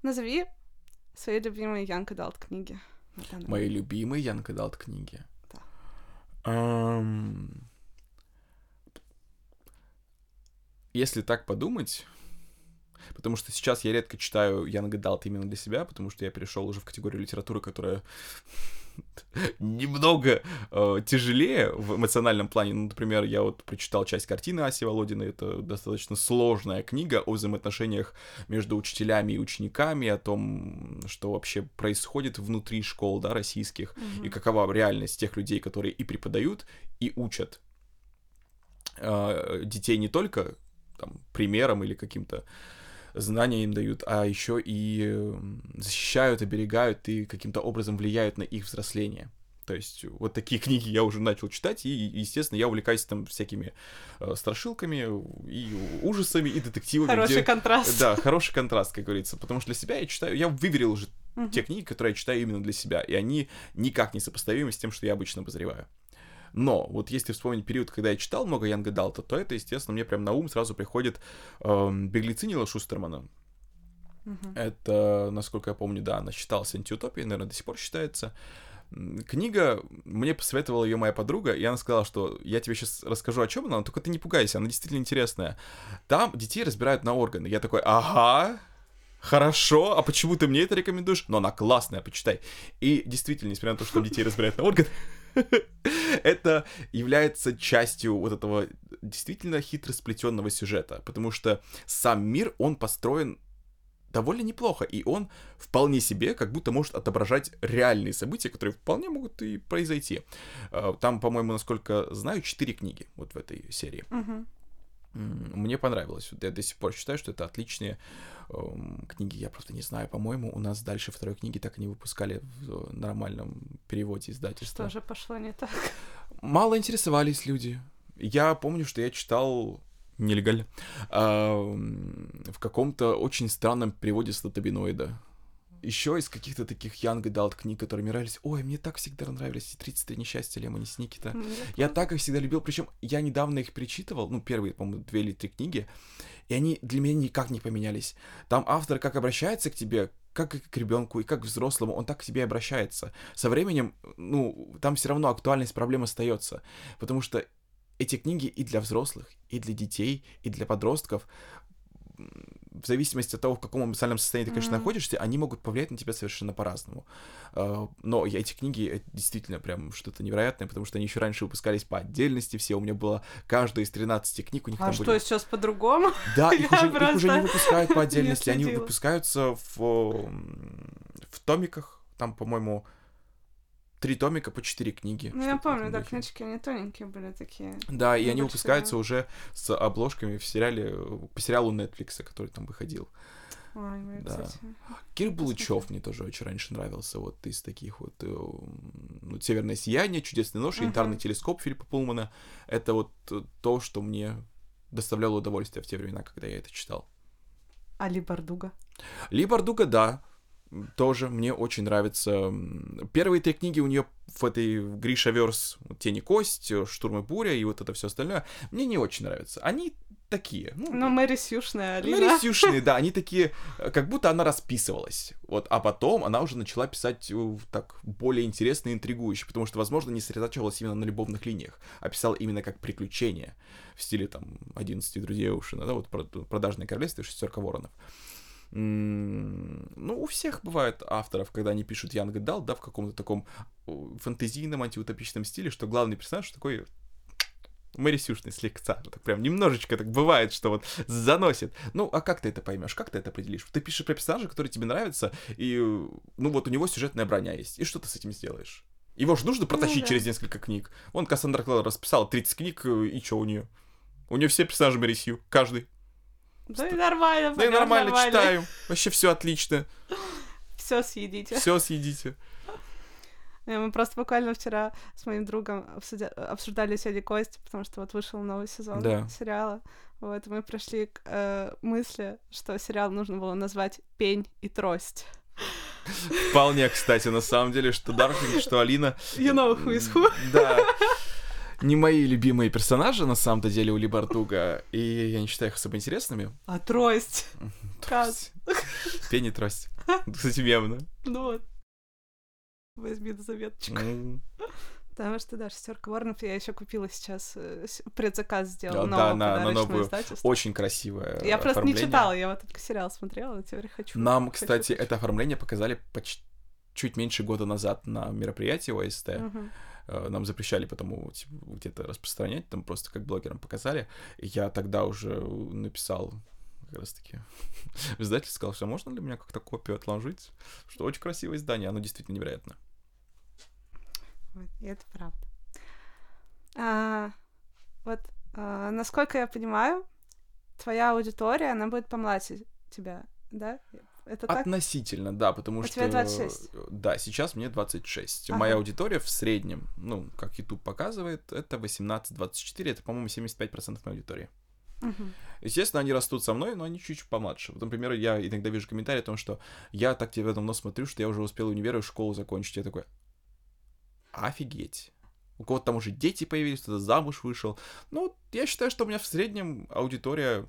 Назови свои любимые Янг Далт книги. Мои любимые Янка Далт книги. Да. Ам, Если так подумать, потому что сейчас я редко читаю Янга Далт именно для себя, потому что я перешел уже в категорию литературы, которая немного э, тяжелее в эмоциональном плане. Ну, например, я вот прочитал часть картины Аси Володиной. Это достаточно сложная книга о взаимоотношениях между учителями и учениками, о том, что вообще происходит внутри школ, да, российских, Мгм. и какова реальность тех людей, которые и преподают, и учат э, детей не только там, примером или каким-то знания им дают, а еще и защищают, оберегают и каким-то образом влияют на их взросление. То есть вот такие книги я уже начал читать, и, естественно, я увлекаюсь там всякими э, страшилками, и ужасами, и детективами. Хороший где- контраст. Да, хороший контраст, как говорится. Потому что для себя я читаю, я выверил уже Мгм. те книги, которые я читаю именно для себя, и они никак не сопоставимы с тем, что я обычно обозреваю. Но вот если вспомнить период, когда я читал много Янга Далта, то это, естественно, мне прям на ум сразу приходит эм, «Беглецы Нила Шустермана». Мгм. Это, насколько я помню, да, она считалась антиутопией, наверное, до сих пор считается. Книга, мне посоветовала ее моя подруга, и она сказала, что я тебе сейчас расскажу, о чем она, но только ты не пугайся, она действительно интересная. Там детей разбирают на органы. Я такой, ага, хорошо, а почему ты мне это рекомендуешь? Но она классная, почитай. И действительно, несмотря на то, что детей разбирают на органы, это является частью вот этого действительно хитро сплетенного сюжета, потому что сам мир, он построен довольно неплохо, и он вполне себе как будто может отображать реальные события, которые вполне могут и произойти. Э, Там, по-моему, насколько знаю, четыре книги вот в этой серии. Мгм. Мне понравилось. Я до сих пор считаю, что это отличные эм, книги. Я просто не знаю. По-моему, у нас дальше второй книги так и не выпускали в э, нормальном переводе издательства. Что же пошло не так? Мало интересовались люди. Я помню, что я читал нелегально м, в каком-то очень странном переводе статабиноида. Еще из каких-то таких Young Adult книг, которые мне нравились. Ой, мне так всегда нравились и 33 несчастья Лемони Сникета. Я так их всегда любил, причем я недавно их перечитывал, ну, первые, по-моему, две или три книги, и они для меня никак не поменялись. Там автор как обращается к тебе, как и к ребенку, и как к взрослому, он так к тебе и обращается. Со временем, ну, там все равно актуальность проблем остается, потому что эти книги и для взрослых, и для детей, и для подростков, в зависимости от того, в каком эмоциональном состоянии ты, конечно, Мгм. находишься, они могут повлиять на тебя совершенно по-разному. А, Но эти книги это действительно прям что-то невероятное, потому что они еще раньше выпускались по отдельности все. У меня было каждая из 13 книг, у них А там что, были... сейчас по-другому? Да, их уже, их уже не просто выпускают по отдельности, они выпускаются в, в томиках. Там, по-моему, три томика по четыре книги. Ну, я помню, да, книжки, они тоненькие были такие. Да, и они Небольшие. выпускаются уже с обложками в сериале, по сериалу Netflix, который там выходил. Ой, вы, Да. кстати. Кир. Булычев мне тоже очень раньше нравился, вот из таких вот, э, ну, «Северное сияние», «Чудесный нож», Мгм. «Янтарный телескоп» Филиппа Пулмана. Это вот э, то, что мне доставляло удовольствие в те времена, когда я это читал. Али Бардуга. Ли Бардуга, да, тоже мне очень нравится. Первые три книги у нее в этой Гриша Верс «Тени кость», э, «Штурм и буря» и вот это все остальное мне не очень нравятся. Они такие. Ну, Ну, Мэри Сьюшная, Алина. Мэри Сьюшные, да, они такие, э, как будто она расписывалась. Вот, а потом она уже начала писать э, так более интересно и интригующе, потому что, возможно, не сосредотачивалась именно на любовных линиях, а писала именно как приключения в стиле там 11 друзей Оушена, да, вот про- продажное королевство и шестерка воронов. Ну, у всех бывает авторов, когда они пишут Young Adult, да, в каком-то таком фэнтезийном, антиутопичном стиле, что главный персонаж такой Мэри Сюшный слегка. Так прям немножечко так бывает, что вот заносит. Ну, а как ты это поймешь? Как ты это определишь? Ты пишешь про персонажа, который тебе нравится, и, ну, вот у него сюжетная броня есть. И что ты с этим сделаешь? Его же нужно протащить Ну да. через несколько книг. Вон Кассандра Клэр расписала 30 книг, э, и что у нее? У нее все персонажи Мэри Сью, каждый. Да и нормально, Да и нормально читаем. Вообще все отлично. Все съедите. Все съедите. Мы просто буквально вчера с моим другом обсуждали сегодня Кость, потому что вот вышел новый сезон Да. сериала. Вот, мы пришли к э, мысли, что сериал нужно было назвать «Пень и трость». Вполне, кстати, на самом деле, что Дарклинг, что Алина. You know who is who. Да. Не мои любимые персонажи, на самом-то деле, у Ли Бартуга, и я не считаю их особо интересными. А трость? Трость. Пень и трость. Кстати, мемно. Ну вот. Возьми на заметочку. М. Потому что, да, шестерка Воронов я еще купила сейчас, э, предзаказ сделала Да, да, нового на- на новую. Очень красивое Я просто не читала, я вот только сериал смотрела, а теперь хочу. Нам, кстати, хочу. это оформление показали почти чуть меньше года назад на мероприятии ОСТ. Мгм. Э, Нам запрещали потому типа, где-то распространять, там просто как блогерам показали. Я тогда уже написал как раз таки издатель сказал, что можно ли мне как-то копию отложить, что очень красивое издание, оно действительно невероятно. Вот, это правда. А, вот, а, насколько я понимаю, твоя аудитория, она будет помладше тебя, да? Это так? Относительно, да, потому А что... тебе 26? Да, сейчас мне 26. Ага. Моя аудитория в среднем, ну, как YouTube показывает, это 18-24, это, по-моему, 75% моей аудитории. Мгм. Естественно, они растут со мной, но они чуть-чуть помладше. Вот, например, я иногда вижу комментарии о том, что я так тебя давно смотрю, что я уже успел универ и школу закончить. Я такой, офигеть. У кого-то там уже дети появились, кто-то замуж вышел. Ну, я считаю, что у меня в среднем аудитория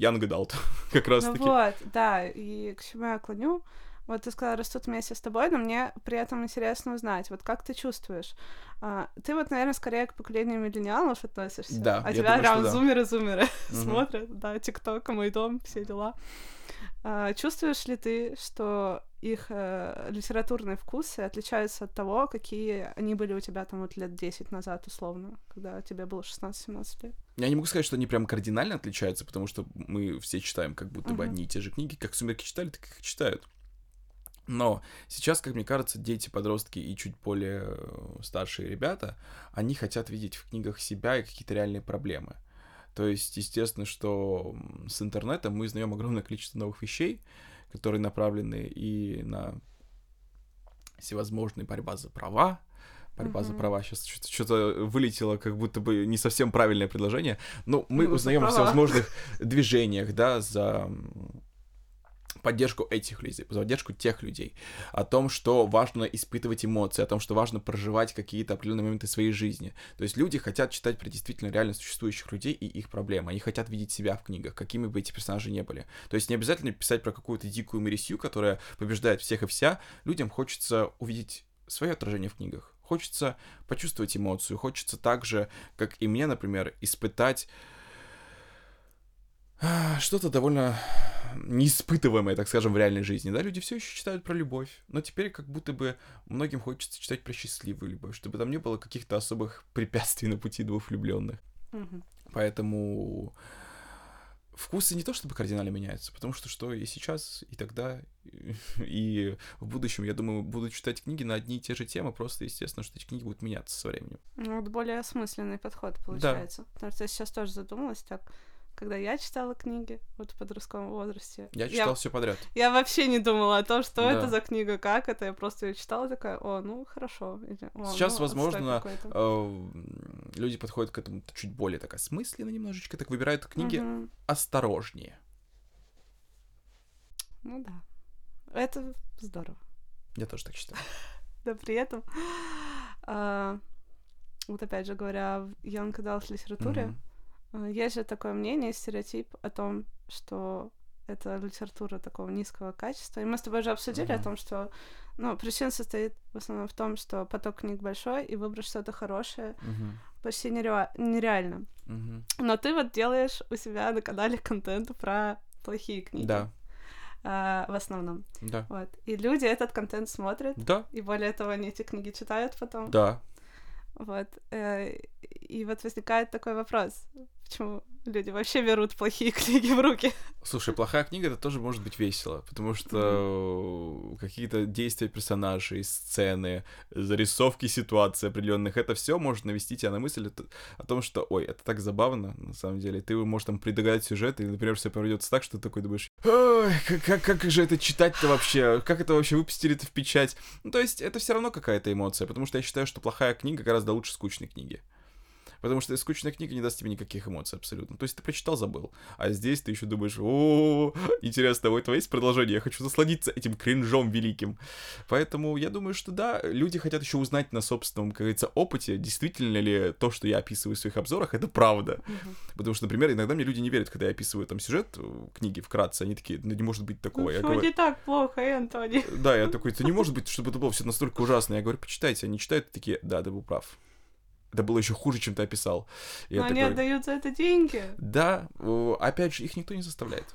young adult, как раз Ну вот, да, и к чему я клоню? Вот ты сказала, растут вместе с тобой, но мне при этом интересно узнать, вот как ты чувствуешь? А, ты вот, наверное, скорее к поколению миллениалов относишься. Да, А тебя думаю, прям да. зумеры-зумеры Мгм. смотрят, да, ТикТок, мой дом, все дела. А, чувствуешь ли ты, что их э, литературные вкусы отличаются от того, какие они были у тебя там вот лет 10 назад, условно, когда тебе было 16-17 лет? Я не могу сказать, что они прям кардинально отличаются, потому что мы все читаем как будто бы Мгм. одни и те же книги, как «Сумерки» читали, так их читают. Но сейчас, как мне кажется, дети, подростки и чуть более э, старшие ребята, они хотят видеть в книгах себя и какие-то реальные проблемы. То есть, естественно, что с интернетом мы узнаем огромное количество новых вещей, которые направлены и на всевозможные борьба за права, борьба за Мгм. права. Сейчас что-то вылетело, как будто бы не совсем правильное предложение. Но мы Ну, за узнаем о всевозможных движениях, да, за поддержку этих людей, поддержку тех людей, о том, что важно испытывать эмоции, о том, что важно проживать какие-то определенные моменты своей жизни. То есть люди хотят читать про действительно реально существующих людей и их проблемы. Они хотят видеть себя в книгах, какими бы эти персонажи ни были. То есть не обязательно писать про какую-то дикую Мэри Сью, которая побеждает всех и вся. Людям хочется увидеть свое отражение в книгах. Хочется почувствовать эмоцию, хочется также, как и мне, например, испытать что-то довольно неиспытываемое, так скажем, в реальной жизни. Да, люди все еще читают про любовь, но теперь как будто бы многим хочется читать про счастливую любовь, чтобы там не было каких-то особых препятствий на пути двух влюбленных. Мгм. Поэтому вкусы не то чтобы кардинально меняются, потому что что и сейчас, и тогда, и в будущем, я думаю, буду читать книги на одни и те же темы, просто естественно, что эти книги будут меняться со временем. Ну, вот более осмысленный подход получается. Потому что я сейчас тоже задумалась так, когда я читала книги вот в подростковом возрасте. Я читал все подряд. Я вообще не думала о том, что Да. это за книга, как это. Я просто ее читала такая, о, ну хорошо. Или, «О, Сейчас, ну, возможно, какой-то». э, люди подходят к этому чуть более так осмысленно немножечко, так выбирают книги Мгм. осторожнее. Ну да. Это здорово. Я тоже так считаю. Да при этом, а, вот опять же говоря, young adult литературе, Есть же такое мнение, стереотип о том, что это литература такого низкого качества. И мы с тобой же обсудили Мгм. о том, что ну, причина состоит в основном в том, что поток книг большой, и выбрать что-то хорошее Мгм. почти нереа- нереально. Мгм. Но ты вот делаешь у себя на канале контент про плохие книги. Да. а, в основном. Да. Вот. И люди этот контент смотрят, Да, и более того, они эти книги читают потом. да. Вот. э, И вот возникает такой вопрос, почему люди вообще берут плохие книги в руки? Слушай, плохая книга это тоже может быть весело, потому что какие-то действия персонажей, сцены, зарисовки ситуаций определенных, это все может навести тебя на мысль о том, что, ой, это так забавно, на самом деле. Ты можешь там предугадать сюжет, и, например, все поведется так, что ты такой думаешь, ой, как, как, как же это читать-то вообще? Как это вообще выпустили это в печать? Ну, то есть, это все равно какая-то эмоция, потому что я считаю, что плохая книга гораздо лучше скучной книги. Потому что скучная книга не даст тебе никаких эмоций абсолютно. То есть ты прочитал, забыл. А здесь ты еще думаешь, о, интересно, у этого есть продолжение? Я хочу насладиться этим кринжом великим. Поэтому я думаю, что да, люди хотят еще узнать на собственном, как говорится, опыте, действительно ли то, что я описываю в своих обзорах, это правда. Потому что, например, иногда мне люди не верят, когда я описываю там сюжет э, книги вкратце, они такие, ну не может быть такого. Я Ну, говорю, не так плохо, Энтони. да, я такой, это не может быть, чтобы это было все настолько ужасно. Я говорю, почитайте. Они читают и такие, да, ты был прав. Это было еще хуже, чем ты описал. И Но они такой, отдают за это деньги. да, опять же, их никто не заставляет.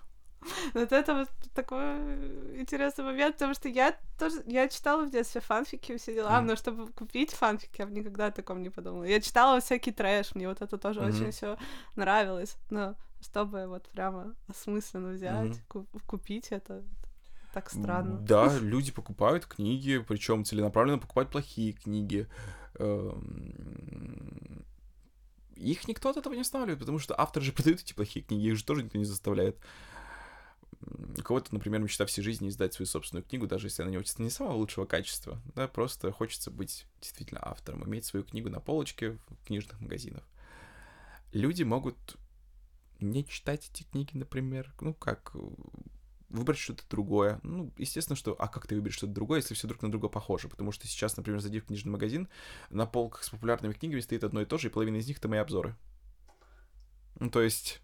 Вот это вот такой интересный момент, потому что я тоже, я читала в детстве фанфики, все дела, Мгм. но чтобы купить фанфики, я бы никогда о таком не подумала. Я читала всякий трэш, мне вот это тоже Мгм. очень все нравилось, но чтобы вот прямо осмысленно взять, ку- купить это, так странно. Да, люди покупают книги, причем целенаправленно покупают плохие книги. Эм, Их никто от этого не останавливает, потому что авторы же продают эти плохие книги, их же тоже никто не заставляет. У кого-то, например, мечта всей жизни издать свою собственную книгу, даже если она не, не самого лучшего качества. Да, просто хочется быть действительно автором, иметь свою книгу на полочке в книжных магазинах. Люди могут не читать эти книги, например, ну как, выбрать что-то другое. Ну, естественно, что... А как ты выберешь что-то другое, если все друг на друга похоже? Потому что сейчас, например, зайди в книжный магазин, на полках с популярными книгами стоит одно и то же, и половина из них — это мои обзоры. Ну, то есть...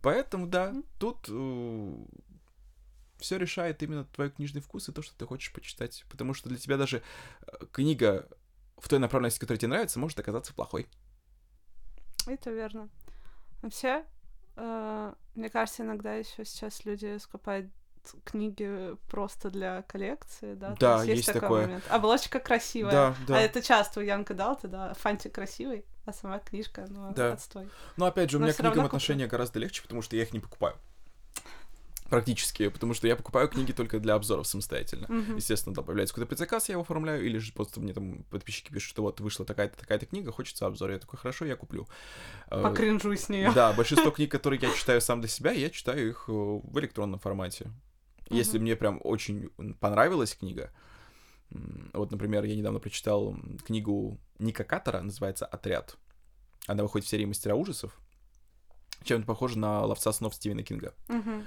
Поэтому, да, тут все решает именно твой книжный вкус и то, что ты хочешь почитать. Потому что для тебя даже э, книга в той направленности, которая тебе нравится, может оказаться плохой. Это верно. Э, мне кажется, иногда еще сейчас люди скупают книги просто для коллекции, да? Да, есть, есть такой такое. момент. Обложка красивая. Да, да. А это часто у Янка Далта, да, фантик красивый, а сама книжка, ну, Да. отстой. Но опять же, у Но меня к книгам равно отношения гораздо легче, потому что я их не покупаю. Практически, потому что я покупаю книги только для обзоров самостоятельно. Мгм. Естественно, там появляется какой-то предзаказ, я его оформляю, или же просто мне там подписчики пишут, что вот вышла такая-то, такая-то книга, хочется обзор. Я такой, хорошо, я куплю. Э, Покринжуй с нее. Да, большинство книг, которые я читаю сам для себя, я читаю их э, в электронном формате. Если Мгм. мне прям очень понравилась книга, вот, например, я недавно прочитал книгу Ника Катера, называется «Отряд». Она выходит в серии «Мастера ужасов», чем-то похоже на «Ловца снов» Стивена Кинга. Мгм.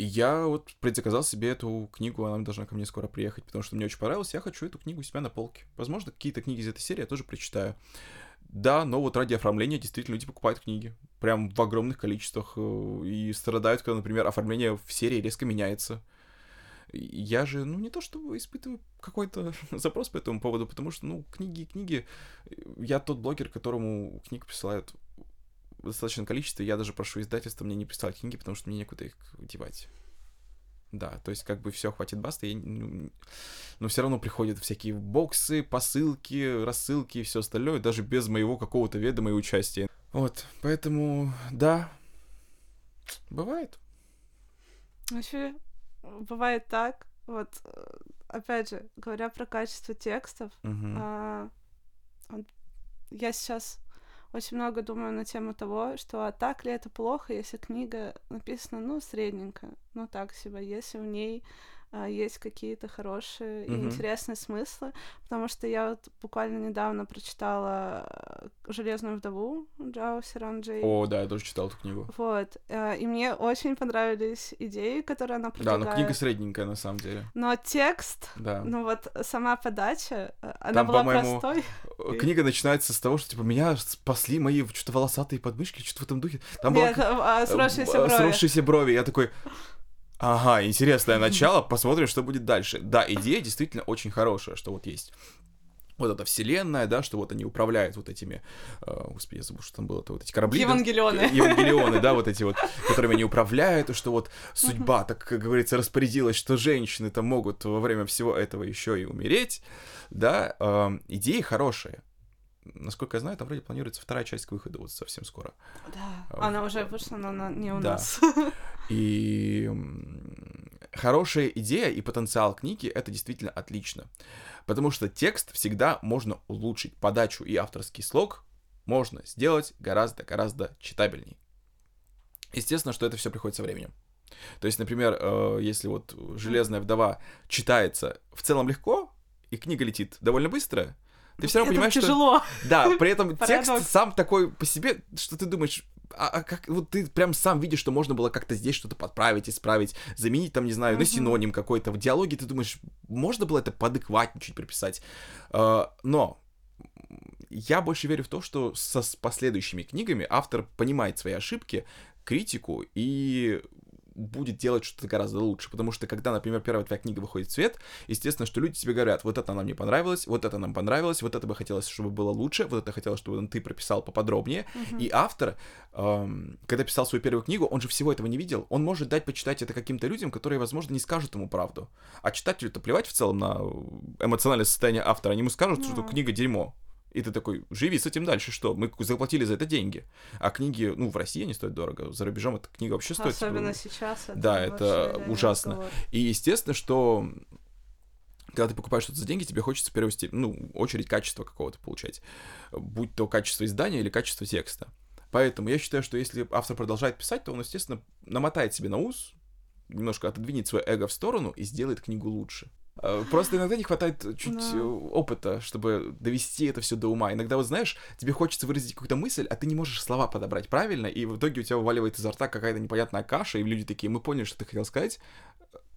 И я вот предзаказал себе эту книгу, она должна ко мне скоро приехать, потому что мне очень понравилось, я хочу эту книгу у себя на полке. Возможно, какие-то книги из этой серии я тоже прочитаю. Да, но вот ради оформления действительно люди покупают книги. Прям в огромных количествах. э, И страдают, когда, например, оформление в серии резко меняется. Я же, ну, не то чтобы испытываю какой-то запрос по этому поводу, потому что, ну, книги и книги... Я тот блогер, которому книг присылают достаточном количестве. Я даже прошу издательства мне не присылать книги, потому что мне некуда их девать. Да, то есть как бы все хватит баста, я, ну, но все равно приходят всякие боксы, посылки, рассылки и все остальное, даже без моего какого-то ведома и участия. Вот, поэтому, да, бывает. Вообще, бывает так, вот, опять же, говоря про качество текстов, Мгм. а, я сейчас очень много думаю на тему того, что а так ли это плохо, если книга написана, ну, средненько, ну, так себе, если в ней есть какие-то хорошие и Мгм. интересные смыслы, потому что я вот буквально недавно прочитала э, «Железную вдову» Джао Сиранджей. О, да, я тоже читал эту книгу. Вот, э, и мне очень понравились идеи, которые она Да, предлагает. но книга средненькая на самом деле. Но текст, Да. ну вот сама подача, она Там, была по-моему, простой. Э, Книга начинается с того, что типа меня спасли мои что-то волосатые подмышки, что-то в этом духе. Там была Нет, а, сросшиеся э, брови. сросшиеся брови. Я такой, ага, интересное начало, посмотрим, что будет дальше. Да, идея действительно очень хорошая, что вот есть вот эта вселенная, да, что вот они управляют вот этими, э, господи, я забыл, что там было, то вот эти корабли. Евангелионы. Да, евангелионы, да, вот эти вот, которыми они управляют, и что вот судьба, так, как говорится, распорядилась, что женщины там могут во время всего этого еще и умереть, да, э, идеи хорошие. Насколько я знаю, там вроде планируется вторая часть к выходу вот совсем скоро. Да, она уже вышла, но она не у Да. нас. И хорошая идея и потенциал книги — это действительно отлично. Потому что текст всегда можно улучшить. Подачу и авторский слог можно сделать гораздо-гораздо читабельней. Естественно, что это все приходит со временем. То есть, например, э, если вот «Железная вдова» читается в целом легко, и книга летит довольно быстро, ты все равно Это понимаешь, что... тяжело. Да, при этом текст сам такой по себе, что ты думаешь, а, а как вот ты прям сам видишь, что можно было как-то здесь что-то подправить, исправить, заменить там, не знаю, на синоним какой-то. В диалоге ты думаешь, можно было это поадекватнее чуть приписать. А, но я больше верю в то, что со с последующими книгами автор понимает свои ошибки, критику и будет делать что-то гораздо лучше, потому что когда, например, первая твоя книга выходит в свет, естественно, что люди тебе говорят, вот это нам не понравилось, вот это нам понравилось, вот это бы хотелось, чтобы было лучше, вот это хотелось, чтобы ты прописал поподробнее, и автор, эм, когда писал свою первую книгу, он же всего этого не видел, он может дать почитать это каким-то людям, которые, возможно, не скажут ему правду, а читателю-то плевать в целом на эмоциональное состояние автора, они ему скажут, что Ну. книга дерьмо, и ты такой, живи с этим дальше, что? Мы заплатили за это деньги. А книги, ну, в России они стоят дорого, за рубежом эта книга вообще стоит... Особенно э, сейчас. да, это вообще реально ужасно. разговор. И естественно, что когда ты покупаешь что-то за деньги, тебе хочется в первую степень, ну, очередь качества какого-то получать. Будь то качество издания или качество текста. Поэтому я считаю, что если автор продолжает писать, то он, естественно, намотает себе на ус, немножко отодвинет свое эго в сторону и сделает книгу лучше. Э, Просто иногда не хватает чуть Да. э, опыта, чтобы довести это все до ума. Иногда, вот знаешь, тебе хочется выразить какую-то мысль, а ты не можешь слова подобрать правильно, и в итоге у тебя вываливает изо рта какая-то непонятная каша, и люди такие, мы поняли, что ты хотел сказать,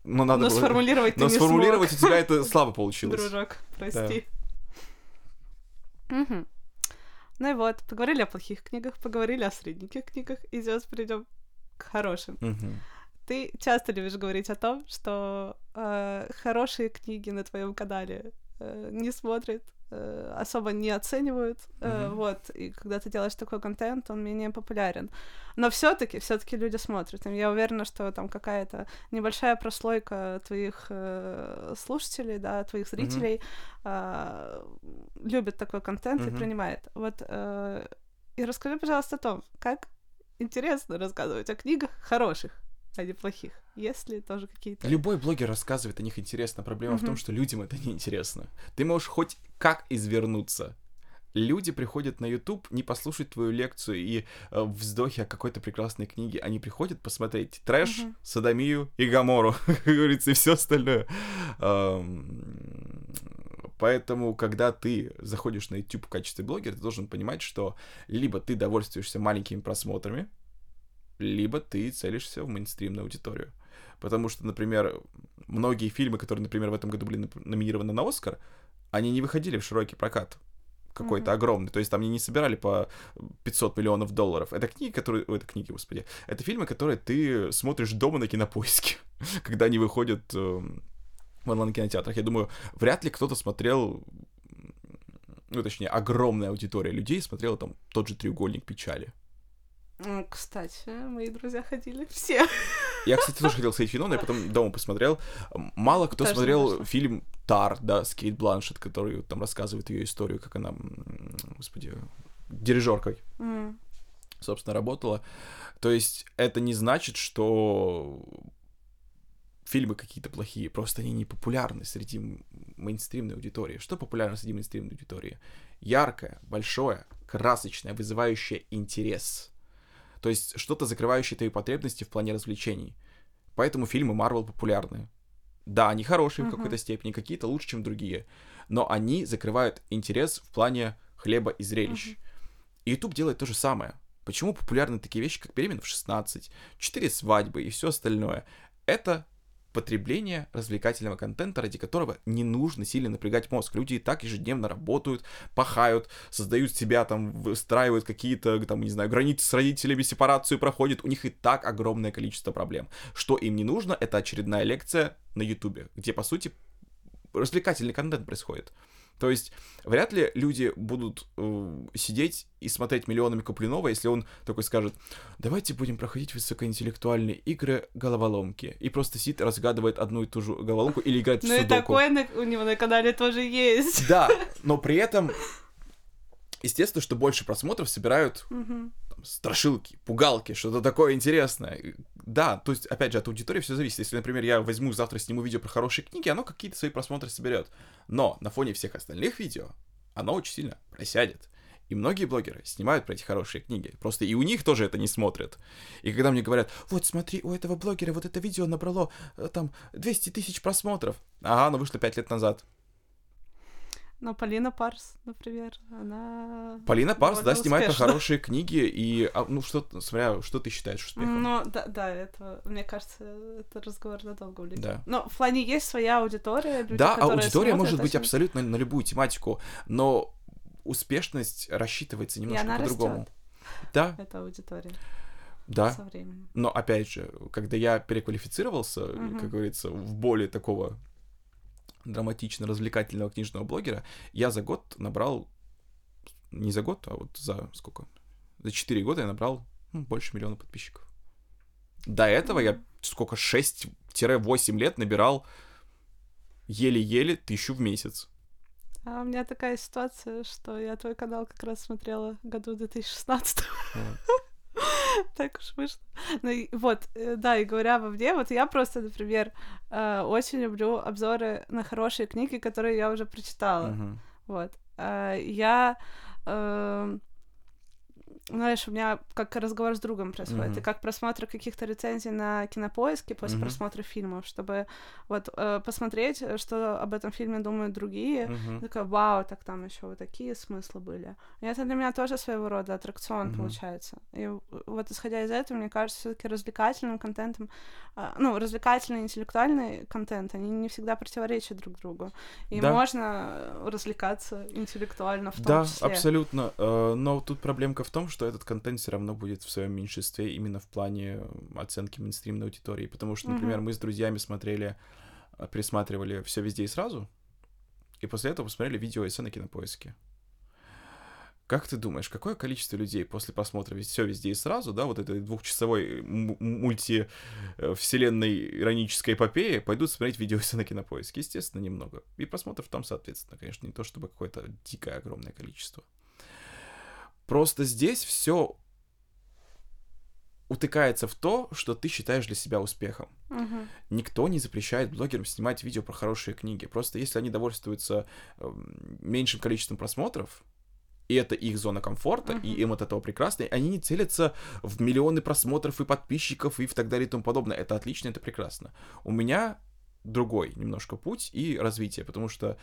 но надо Но было... сформулировать ты Но не сформулировать смог. у тебя это слабо получилось. Дружок, прости. Мгм. Ну и вот, поговорили о плохих книгах, поговорили о средненьких книгах, и сейчас перейдем к хорошим. Ты часто любишь говорить о том, что э, хорошие книги на твоем канале э, не смотрят, э, особо не оценивают, э, Мгм. вот. И когда ты делаешь такой контент, он менее популярен. Но все-таки, все-таки люди смотрят. И я уверена, что там какая-то небольшая прослойка твоих э, слушателей, да, твоих зрителей э, любит такой контент и Мгм. принимает. Вот. э, и расскажи, пожалуйста, о том, как интересно рассказывать о книгах хороших, а не плохих. Есть ли тоже какие-то... Любой блогер рассказывает о них интересно. Проблема в том, что людям это не интересно. Ты можешь хоть как извернуться. Люди приходят на YouTube не послушать твою лекцию и э, вздохи о какой-то прекрасной книге. Они приходят посмотреть трэш, Мгм. садомию и гамору, как говорится, и все остальное. Поэтому, когда ты заходишь на YouTube в качестве блогера, ты должен понимать, что либо ты довольствуешься маленькими просмотрами, либо ты целишься в мейнстримную аудиторию. Потому что, например, многие фильмы, которые, например, в этом году были номинированы на Оскар, они не выходили в широкий прокат какой-то Мгм. огромный. То есть там они не собирали по 500 миллионов долларов. Это книги, которые... Ой, это книги, господи. Это фильмы, которые ты смотришь дома на кинопоиске, когда они выходят эм, в онлайн-кинотеатрах. Я думаю, вряд ли кто-то смотрел... Ну, точнее, огромная аудитория людей смотрела там тот же «Треугольник печали». Кстати, мои друзья ходили все. Я, кстати, тоже хотел сходить в кино, но я потом дома посмотрел. Мало кто не смотрел вышло. фильм «Тар», да, с Кейт Бланшет, который там рассказывает ее историю, как она, господи, дирижеркой, М, собственно, работала. То есть это не значит, что фильмы какие-то плохие, просто они не популярны среди мейнстримной аудитории. Что популярно среди мейнстримной аудитории? Яркое, большое, красочное, вызывающее интерес. То есть что-то, закрывающее твои потребности в плане развлечений. Поэтому фильмы Марвел популярны. Да, они хорошие в Мгм. какой-то степени, какие-то лучше, чем другие. Но они закрывают интерес в плане хлеба и зрелищ. И YouTube делает то же самое. Почему популярны такие вещи, как беременна в 16, 4 свадьбы и все остальное? Это потребление развлекательного контента, ради которого не нужно сильно напрягать мозг. Люди и так ежедневно работают, пахают, создают себя, там, выстраивают какие-то, там, не знаю, границы с родителями, сепарацию проходят. У них и так огромное количество проблем. Что им не нужно, это очередная лекция на Ютубе, где, по сути, развлекательный контент происходит. То есть вряд ли люди будут э, сидеть и смотреть миллионами Куплинова, если он такой скажет, давайте будем проходить высокоинтеллектуальные игры головоломки. И просто сидит, разгадывает одну и ту же головоломку или играет в Ну и такое на- у него на канале тоже есть. Да, но при этом, естественно, что больше просмотров собирают. Страшилки, пугалки, что-то такое интересное. Да, то есть, опять же, от аудитории все зависит. Если, например, я возьму завтра сниму видео про хорошие книги, оно какие-то свои просмотры соберет. Но на фоне всех остальных видео оно очень сильно просядет. И многие блогеры снимают про эти хорошие книги. Просто и у них тоже это не смотрят. И когда мне говорят, вот смотри, у этого блогера вот это видео набрало э, там 200 тысяч просмотров. Ага, оно вышло 5 лет назад. Но Полина Парс, например, она... Полина Парс, да, снимает хорошие книги. И, а, ну, что, смотря, что ты считаешь успехом. Ну, да, да, это, мне кажется, это разговор надолго улетит. Да. Но в плане есть своя аудитория, люди, Да, которые аудитория смотрят, может быть очень- абсолютно на любую тематику, но успешность рассчитывается немножко по-другому. Да, эта аудитория да. со временем. Но опять же, когда я переквалифицировался, Мгм. как говорится, в более такого драматично-развлекательного книжного блогера, я за год набрал, не за год, а вот за сколько? За 4 года я набрал ну, больше миллиона подписчиков. До этого я сколько, 6-8 лет набирал еле-еле тысячу в месяц. А у меня такая ситуация, что я твой канал как раз смотрела году 2016 Так уж вышло. Ну и вот, э, да, и говоря обо мне, вот я просто, например, э, очень люблю обзоры на хорошие книги, которые я уже прочитала. Мгм. Вот. А, Я, эм, знаешь, у меня как разговор с другом происходит, Мгм. и как просмотр каких-то рецензий на кинопоиске после Мгм. просмотра фильмов, чтобы вот э, посмотреть, э, что об этом фильме думают другие. Мгм. Такая, вау, так там еще вот такие смыслы были. И это для меня тоже своего рода аттракцион Мгм. получается. И вот исходя из этого, мне кажется, все-таки развлекательным контентом, а, ну, развлекательный, интеллектуальный контент, они не всегда противоречат друг другу. И Да. можно э, развлекаться интеллектуально в том Да, числе. абсолютно. Э, Но тут проблемка в том, что этот контент все равно будет в своем меньшинстве именно в плане оценки мейнстримной аудитории. Потому что, например, Мгм. мы с друзьями смотрели, э, пересматривали все везде и сразу, и после этого посмотрели видео эссе на кинопоиске. Как ты думаешь, какое количество людей после просмотра все везде и сразу, да, вот этой двухчасовой м- мульти э, иронической эпопеи пойдут смотреть видео на кинопоиске? Естественно, немного. И просмотров там, соответственно, конечно, не то чтобы какое-то дикое огромное количество. Просто здесь все утыкается в то, что ты считаешь для себя успехом. Мгм. Никто не запрещает блогерам снимать видео про хорошие книги. Просто если они довольствуются эм, меньшим количеством просмотров, и это их зона комфорта, и Мгм. им от этого прекрасно, и они не целятся в миллионы просмотров и подписчиков и в так далее и тому подобное. Это отлично, это прекрасно. У меня другой немножко путь и развитие, потому что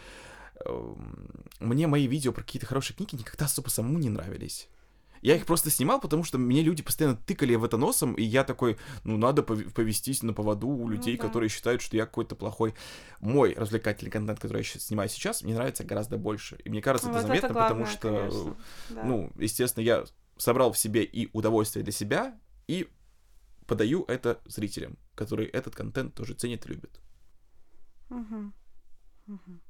мне мои видео про какие-то хорошие книги никогда особо самому не нравились. Я их просто снимал, потому что мне люди постоянно тыкали в это носом, и я такой, ну, надо пов- повестись на поводу у Ну людей, да. которые считают, что я какой-то плохой. Мой развлекательный контент, который я щас снимаю сейчас, мне нравится гораздо больше. И мне кажется, Вот это заметно, потому главное, что, конечно. Да. ну, естественно, я собрал в себе и удовольствие для себя, и подаю это зрителям, которые этот контент тоже ценят и любят. Мгм. Мгм.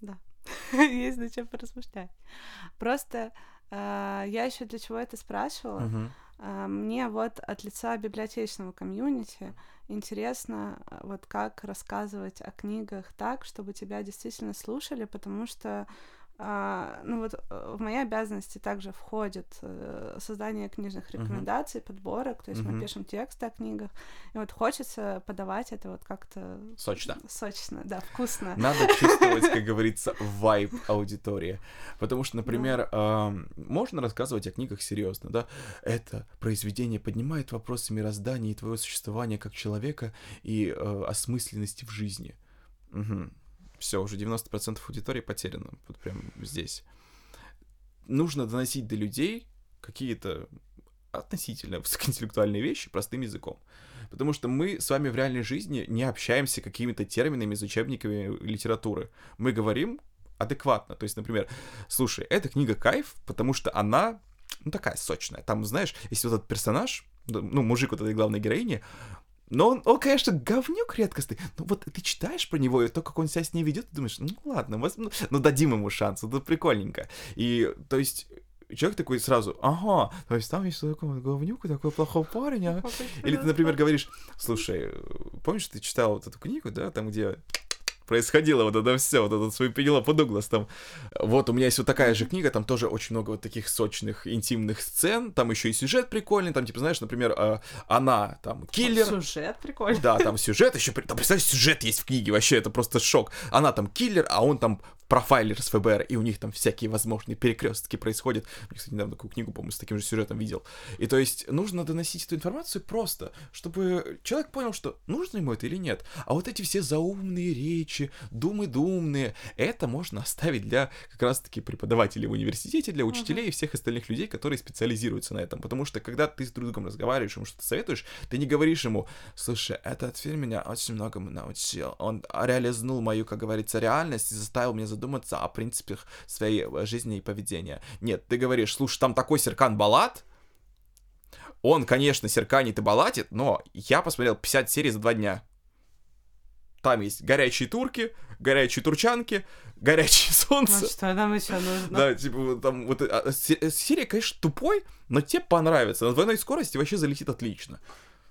Да. Есть над чем поразмышлять. Просто а, я еще для чего это спрашивала. Мгм. А, Мне вот от лица библиотечного комьюнити интересно, а, вот как рассказывать о книгах так, чтобы тебя действительно слушали, потому что а, ну вот э, в мои обязанности также входит э, создание книжных рекомендаций, подборок, то есть мы Мгм. пишем тексты о книгах, и вот хочется подавать это вот как-то Сочно. сочно, да, вкусно. Надо чувствовать, как говорится, вайб аудитории. Потому что, например, ам, можно рассказывать о книгах серьезно, да? Это произведение поднимает вопросы мироздания и твоего существования как человека и э, осмысленности в жизни. Все, уже 90% аудитории потеряно. Вот прям здесь. Нужно доносить до людей какие-то относительно высокоинтеллектуальные вещи простым языком. Потому что мы с вами в реальной жизни не общаемся какими-то терминами из учебниками литературы. Мы говорим адекватно. То есть, например, слушай, эта книга кайф, потому что она, ну, такая сочная. Там, знаешь, если вот этот персонаж, ну, мужик вот этой главной героини, Но он, он, конечно, говнюк редкостный. Но вот ты читаешь про него, и то, как он себя с ней ведет, ты думаешь, ну ладно, воз... ну, ну дадим ему шанс, это прикольненько. И, то есть, человек такой сразу, ага, то есть там есть такой говнюк, такой плохой парень, а? Или ты, например, говоришь, слушай, помнишь, ты читал вот эту книгу, да, там, где происходило вот это все, вот этот свой Пенелопа Дуглас там. Вот у меня есть вот такая же книга, там тоже очень много вот таких сочных, интимных сцен, там еще и сюжет прикольный, там, типа, знаешь, например, э, она там киллер. Сюжет прикольный. Да, там сюжет еще, там, представляешь, сюжет есть в книге, вообще, это просто шок. Она там киллер, а он там профайлер с ФБР, и у них там всякие возможные перекрестки происходят. Я, кстати, недавно такую книгу, по-моему, с таким же сюжетом видел. И то есть нужно доносить эту информацию просто, чтобы человек понял, что нужно ему это или нет. А вот эти все заумные речи, думы-думные, это можно оставить для как раз-таки преподавателей в университете, для учителей uh-huh. и всех остальных людей, которые специализируются на этом. Потому что когда ты с другом разговариваешь, ему что-то советуешь, ты не говоришь ему, слушай, этот фильм меня очень многому научил. Он реализнул мою, как говорится, реальность и заставил меня задуматься о принципах своей жизни и поведения. Нет, ты говоришь, слушай, там такой Серкан Балат, он, конечно, серканит и балатит, но я посмотрел 50 серий за два дня. Там есть горячие турки, горячие турчанки, горячее солнце. Ну что нам еще нужно? Да, типа, там вот... А, а серия, конечно, тупой, но тебе понравится. На двойной скорости вообще залетит отлично.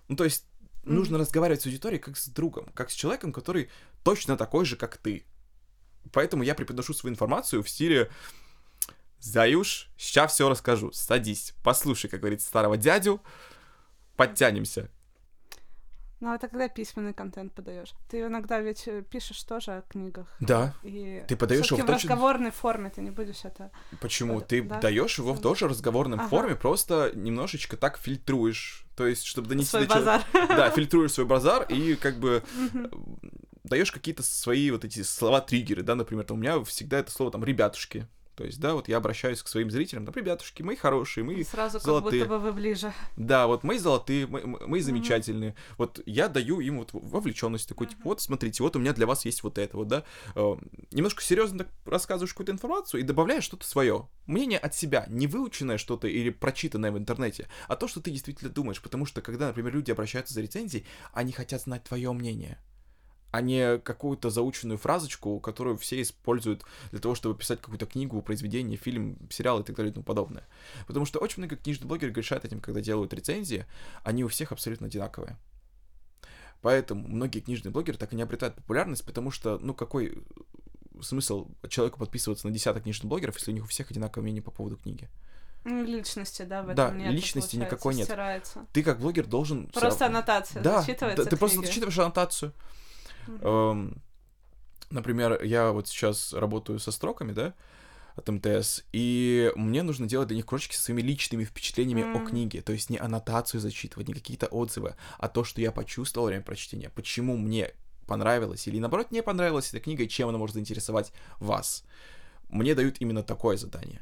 Ну, то есть, нужно mm-hmm. разговаривать с аудиторией как с другом, как с человеком, который точно такой же, как ты. Поэтому я преподношу свою информацию в стиле «Заюш, сейчас все расскажу, садись, послушай, как говорится, старого дядю, подтянемся». Ну, это когда письменный контент подаешь. Ты иногда ведь э, пишешь тоже о книгах. Да. И ты подаешь его в, в разговорной форме, ты не будешь это. Почему? Ты да? даешь его в тоже разговорной ага. форме, просто немножечко так фильтруешь. То есть, чтобы донести свой базар. Да, фильтруешь свой базар и как бы даешь какие-то свои вот эти слова-триггеры, да, например, там у меня всегда это слово там «ребятушки», то есть, да, вот я обращаюсь к своим зрителям, там, ребятушки, мы хорошие, мы Сразу золотые. как будто бы вы ближе. Да, вот мы золотые, мы, мы замечательные. Mm-hmm. Вот я даю им вот вовлеченность такой, mm-hmm. типа, вот смотрите, вот у меня для вас есть вот это вот, да. Э, немножко серьезно так рассказываешь какую-то информацию и добавляешь что-то свое. Мнение от себя, не выученное что-то или прочитанное в интернете, а то, что ты действительно думаешь. Потому что, когда, например, люди обращаются за рецензией, они хотят знать твое мнение а не какую-то заученную фразочку, которую все используют для того, чтобы писать какую-то книгу, произведение, фильм, сериал и так далее и тому подобное. Потому что очень много книжных блогеров грешат этим, когда делают рецензии, они у всех абсолютно одинаковые. Поэтому многие книжные блогеры так и не обретают популярность, потому что, ну, какой смысл человеку подписываться на десяток книжных блогеров, если у них у всех одинаковое мнение по поводу книги? Ну, личности, да, в этом да, нет. личности никакой нет. Стирается. Ты как блогер должен... Просто аннотация да, зачитывается да, ты просто зачитываешь аннотацию. Mm-hmm. Например, я вот сейчас работаю со строками, да, от МТС, и мне нужно делать для них кружочки со своими личными впечатлениями mm. о книге, то есть не аннотацию зачитывать, не какие-то отзывы, а то, что я почувствовал во время прочтения, почему мне понравилось или наоборот не понравилась эта книга и чем она может заинтересовать вас. Мне дают именно такое задание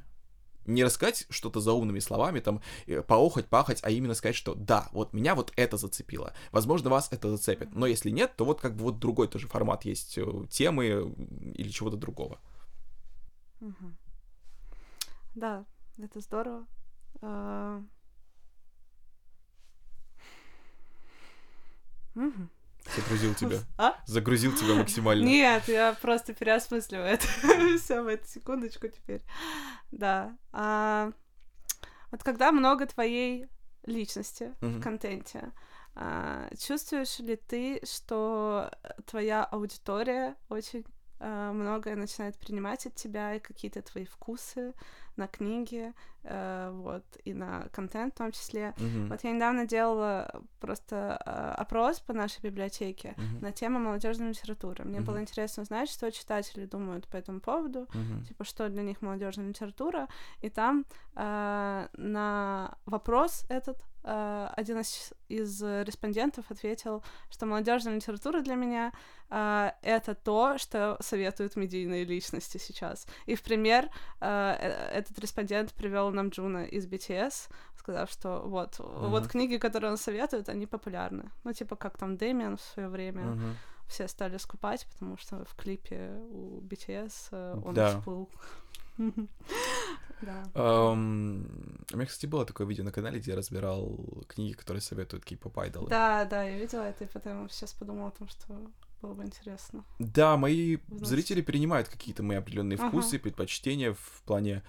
не рассказать что-то за умными словами, там, э, поохать, пахать, а именно сказать, что да, вот меня вот это зацепило. Возможно, вас это зацепит. Но если нет, то вот как бы вот другой тоже формат есть э, темы или чего-то другого. Да, это здорово. Угу. Загрузил тебя. А? Загрузил тебя максимально. Нет, я просто переосмысливаю это все в эту секундочку теперь. Да. А, вот когда много твоей личности в контенте, а, чувствуешь ли ты, что твоя аудитория очень многое начинает принимать от тебя и какие-то твои вкусы на книги, э, вот, и на контент в том числе. Uh-huh. Вот я недавно делала просто э, опрос по нашей библиотеке uh-huh. на тему молодежной литературы. Мне uh-huh. было интересно узнать, что читатели думают по этому поводу, uh-huh. типа, что для них молодежная литература. И там э, на вопрос этот э, один из, из респондентов ответил, что молодежная литература для меня э, это то, что советуют медийные личности сейчас. И в пример э, этот респондент привел нам Джуна из BTS, сказав, что вот, uh-huh. вот книги, которые он советует, они популярны. Ну, типа, как там Демиан в свое время. Uh-huh. Все стали скупать, потому что в клипе у BTS э, он Да. всплыл. Да. У меня, кстати, было такое видео на канале, где я разбирал книги, которые советуют K-pop айдолы. Да, да, я видела это, и потом сейчас подумала о том, что было бы интересно. Да, мои зрители перенимают какие-то мои определенные Ага. вкусы, предпочтения в плане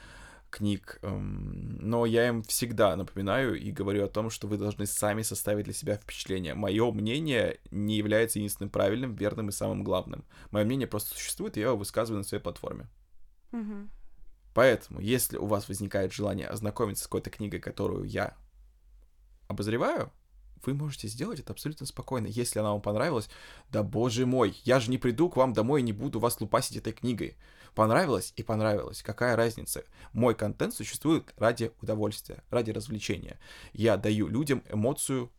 книг, эм, но я им всегда напоминаю и говорю о том, что вы должны сами составить для себя впечатление. Мое мнение не является единственным правильным, верным и самым главным. Мое мнение просто существует, и я его высказываю на своей платформе. Мгм. Поэтому, если у вас возникает желание ознакомиться с какой-то книгой, которую я обозреваю, вы можете сделать это абсолютно спокойно. Если она вам понравилась, да боже мой, я же не приду к вам домой и не буду вас лупасить этой книгой. Понравилось и понравилось. Какая разница? Мой контент существует ради удовольствия, ради развлечения. Я даю людям эмоцию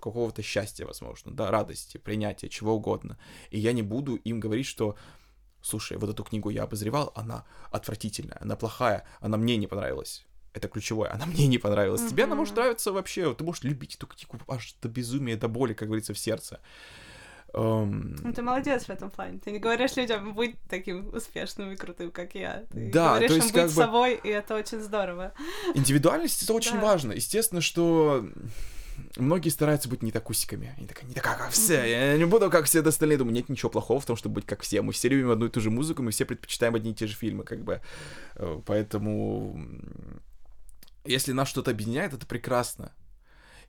какого-то счастья, возможно, да, радости, принятия, чего угодно. И я не буду им говорить, что слушай, вот эту книгу я обозревал, она отвратительная, она плохая, она мне не понравилась. Это ключевое, она мне не понравилась. Тебе она может нравиться вообще, ты можешь любить эту книгу аж до безумия, до боли, как говорится, в сердце. Эм, Ну, ты молодец в этом плане. Ты не говоришь людям быть таким успешным и крутым, как я. Ты Да, говоришь то им есть быть как бы- собой, и это очень здорово. Индивидуальность это очень Да. важно. Естественно, что многие стараются быть не такусиками. Они такая, не такая, как все. Я не буду, как все остальные. Думаю, нет ничего плохого в том, чтобы быть как все. Мы все любим одну и ту же музыку, мы все предпочитаем одни и те же фильмы, как бы. Э, Поэтому, если нас что-то объединяет, это прекрасно.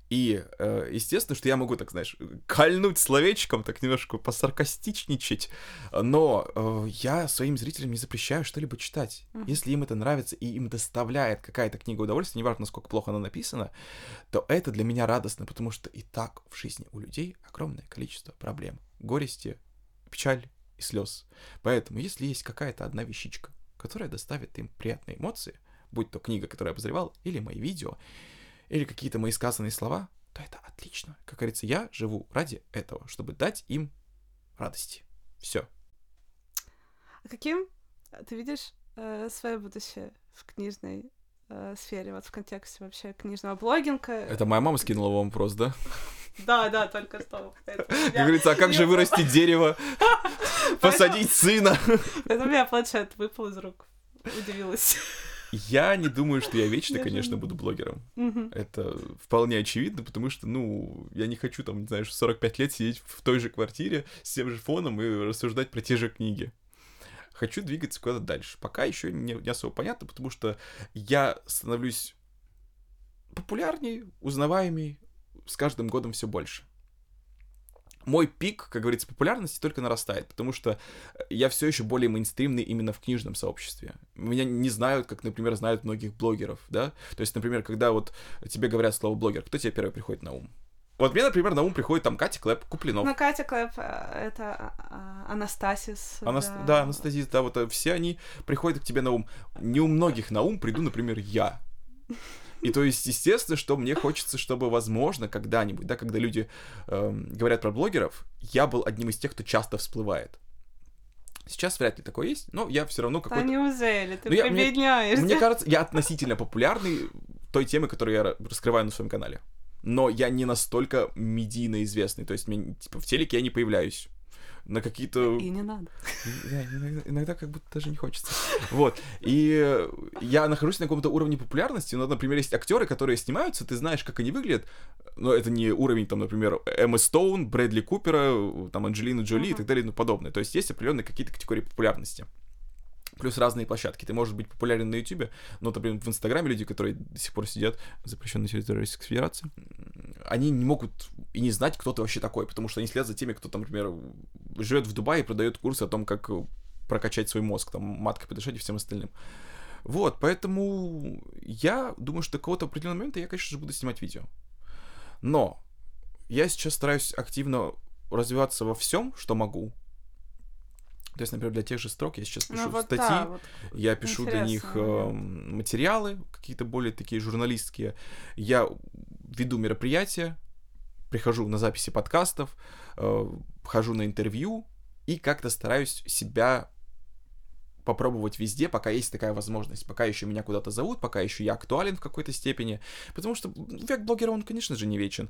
И, э, естественно, что я могу, так знаешь, кольнуть словечком, так немножко посаркастичничать, но э, я своим зрителям не запрещаю что-либо читать. Мгм. Если им это нравится и им доставляет какая-то книга удовольствия, неважно, насколько плохо она написана, то это для меня радостно, потому что и так в жизни у людей огромное количество проблем. Горести, печаль и слез. Поэтому, если есть какая-то одна вещичка, которая доставит им приятные эмоции, будь то книга, которую я обозревал, или мои видео, или какие-то мои сказанные слова, то это отлично. Как говорится, я живу ради этого, чтобы дать им радости. Все. А каким ты видишь э, свое будущее в книжной э, сфере, вот в контексте вообще книжного блогинга? Это моя мама скинула вам вопрос, да? Да, да, только что. Как говорится, а как же вырастить дерево, посадить сына? Это у меня планшет выпал из рук. Удивилась. Я не думаю, что я вечно, конечно, не- буду блогером. Это вполне очевидно, потому что, ну, я не хочу там, не знаю, в 45 лет сидеть в той же квартире с тем же фоном и рассуждать про те же книги. Хочу двигаться куда-то дальше. Пока еще не, не особо понятно, потому что я становлюсь популярней, узнаваемей с каждым годом все больше. Мой пик, как говорится, популярности только нарастает, потому что я все еще более мейнстримный именно в книжном сообществе. Меня не знают, как, например, знают многих блогеров, да? То есть, например, когда вот тебе говорят слово блогер, кто тебе первый приходит на ум? Вот мне, например, на ум приходит там Катя Клэп, Куплинов. Ну, Катя Клэп, э, это а, а, Анастасис. Анас- Да, Анастасия, да, вот э, все они приходят к тебе на ум. Не у многих на ум приду, например, я. И то есть, естественно, что мне хочется, чтобы, возможно, когда-нибудь, да, когда люди эм, говорят про блогеров, я был одним из тех, кто часто всплывает. Сейчас вряд ли такое есть, но я все равно Да какой-то... неужели? Ты Ну, я- мне-. Мне кажется, я относительно популярный той темы, которую я ра- раскрываю на своем канале. Но я не настолько медийно известный. То есть, мне, типа, в телеке я не появляюсь. На какие-то... И не надо. Да, иногда, иногда как будто даже не хочется. Вот. И э, я нахожусь на каком-то уровне популярности, но, например, есть актеры, которые снимаются, ты знаешь, как они выглядят, но это не уровень, там, например, Эммы Стоун, Брэдли Купера, там, Анджелины Джоли и Мгм. так далее и тому подобное. То есть есть определенные какие-то категории популярности. Плюс разные площадки. Ты можешь быть популярен на Ютубе, но, например, в Инстаграме люди, которые до сих пор сидят запрещенной территории Российской Федерации, они не могут и не знать, кто ты вообще такой, потому что они следят за теми, кто, там, например, живет в Дубае и продает курсы о том, как э, прокачать свой мозг, там, маткой подышать и всем остальным. Вот, поэтому я думаю, что до какого-то определенного момента я, конечно же, буду снимать видео. Но я сейчас стараюсь активно развиваться во всем, что могу. То есть, например, для тех же строк я сейчас пишу Ну, вот статьи, да, вот я пишу для них эм, материалы, какие-то более такие журналистские. Я веду мероприятия, прихожу на записи подкастов, э, хожу на интервью и как-то стараюсь себя попробовать везде, пока есть такая возможность, пока еще меня куда-то зовут, пока еще я актуален в какой-то степени, потому что век блогера, он, конечно же, не вечен.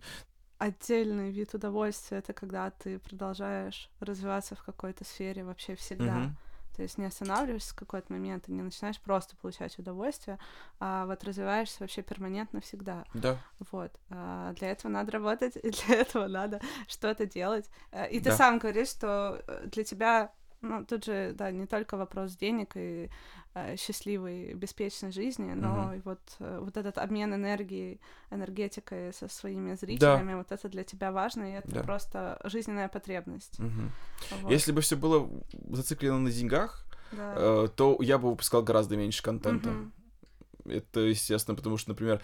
Отдельный вид удовольствия это когда ты продолжаешь развиваться в какой-то сфере вообще всегда. Мгм. То есть не останавливаешься в какой-то момент и не начинаешь просто получать удовольствие, а вот развиваешься вообще перманентно всегда. Да. Вот. А для этого надо работать, и для этого надо что-то делать. Э, И ты Да. сам говоришь, что э, для тебя, ну, тут же, да, не только вопрос денег и э, счастливой, беспечной жизни, но Мгм. и вот, э, вот этот обмен энергией, энергетикой со своими зрителями, вот это для тебя важно, и это Да. просто жизненная потребность. Мгм. Вот. Если бы все было зациклено на деньгах, Да. э, то я бы выпускал гораздо меньше контента. Мгм. Это, естественно, потому что, например,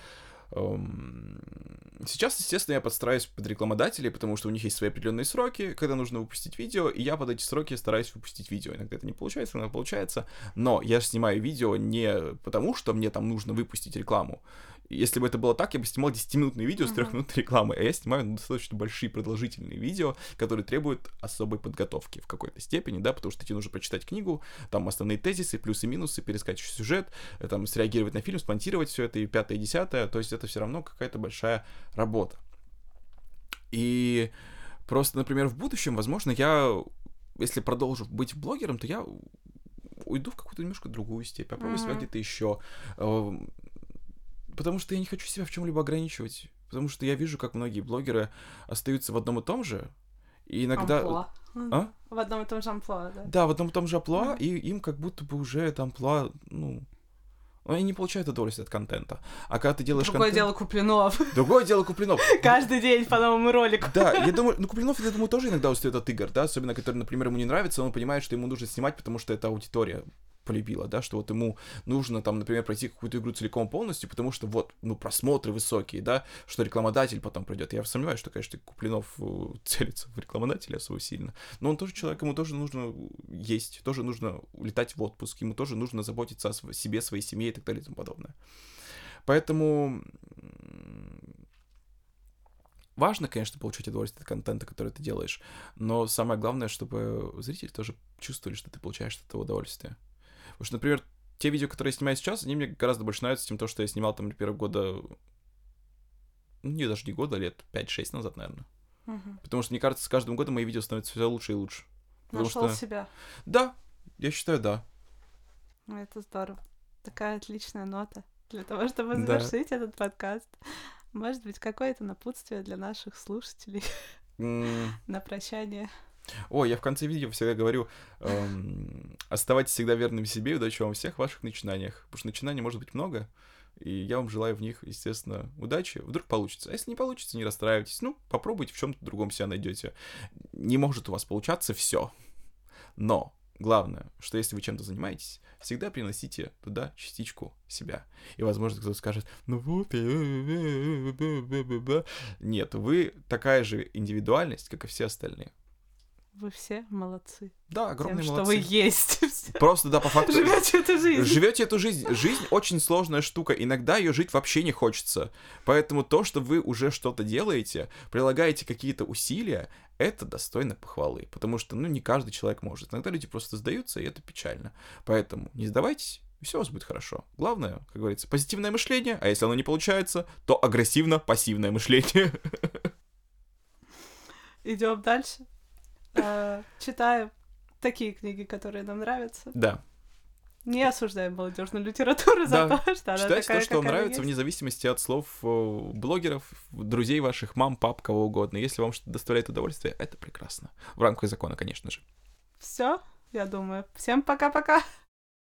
сейчас, естественно, я подстраиваюсь под рекламодателей, потому что у них есть свои определенные сроки, когда нужно выпустить видео, и я под эти сроки стараюсь выпустить видео. Иногда это не получается, иногда получается, но я снимаю видео не потому, что мне там нужно выпустить рекламу. Если бы это было так, я бы снимал 10-минутные видео с Мгм. 3 минут рекламы, а я снимаю ну, достаточно большие продолжительные видео, которые требуют особой подготовки в какой-то степени, да, потому что тебе нужно прочитать книгу, там основные тезисы, плюсы, минусы, перескать сюжет, э, там среагировать на фильм, спонтировать все это и пятое, и десятое, то есть это все равно какая-то большая работа. И просто, например, в будущем, возможно, я, если продолжу быть блогером, то я уйду в какую-то немножко другую степь, попробую себя Мгм. где-то еще. Потому что я не хочу себя в чем-либо ограничивать. Потому что я вижу, как многие блогеры остаются в одном и том же. И иногда... Амплуа. А? В одном и том же амплуа, да. Да, в одном и том же амплуа, Мгм. и им как будто бы уже это амплуа, ну... Они не получают удовольствие от контента. А когда ты делаешь Другое контент... дело Куплинов. Другое дело Куплинов. Каждый день по новому ролику. Да, я думаю, ну Куплинов, я думаю, тоже иногда устает от игр, да, особенно, который, например, ему не нравится, он понимает, что ему нужно снимать, потому что это аудитория полюбила, да, что вот ему нужно там, например, пройти какую-то игру целиком полностью, потому что вот, ну, просмотры высокие, да, что рекламодатель потом придет. Я сомневаюсь, что, конечно, Куплинов э, целится в рекламодателя особо сильно, но он тоже человек, ему тоже нужно есть, тоже нужно летать в отпуск, ему тоже нужно заботиться о себе, своей семье и так далее и тому подобное. Поэтому важно, конечно, получать удовольствие от контента, который ты делаешь, но самое главное, чтобы зрители тоже чувствовали, что ты получаешь от этого удовольствие. Потому что, например, те видео, которые я снимаю сейчас, они мне гораздо больше нравятся, чем то, что я снимал там, например, года... Ну, не, даже не года, а лет 5-6 назад, наверное. Мгм. Потому что, мне кажется, с каждым годом мои видео становятся все лучше и лучше. Нашел что... себя. Да, я считаю, да. Ну, Это здорово. Такая отличная нота для того, чтобы Да. завершить этот подкаст. Может быть, какое-то напутствие для наших слушателей М, на прощание. О, я в конце видео всегда говорю, эм, оставайтесь всегда верными себе и удачи вам всех ваших начинаниях. Потому что начинаний может быть много, и я вам желаю в них, естественно, удачи. Вдруг получится. А если не получится, не расстраивайтесь. Ну, попробуйте, в чем-то другом себя найдете. Не может у вас получаться все. Но главное, что если вы чем-то занимаетесь, всегда приносите туда частичку себя. И, возможно, кто-то скажет, ну вот, я...» нет, вы такая же индивидуальность, как и все остальные. Вы все молодцы. Да, Тем, огромные что молодцы. вы есть. Просто, да, по факту. Живете эту жизнь. Живете эту жизнь. Жизнь очень сложная штука. Иногда ее жить вообще не хочется. Поэтому то, что вы уже что-то делаете, прилагаете какие-то усилия, это достойно похвалы. Потому что, ну, не каждый человек может. Иногда люди просто сдаются, и это печально. Поэтому не сдавайтесь, и все у вас будет хорошо. Главное, как говорится, позитивное мышление, а если оно не получается, то агрессивно-пассивное мышление. Идем дальше. Э, Читаем такие книги, которые нам нравятся. Да. Не осуждаем молодежную литературу за Да. то, что она Читайте такая, то, что вам нравится, есть. вне зависимости от слов э, блогеров, друзей ваших, мам, пап, кого угодно. Если вам что-то доставляет удовольствие, это прекрасно. В рамках закона, конечно же. Все, я думаю. Всем пока-пока.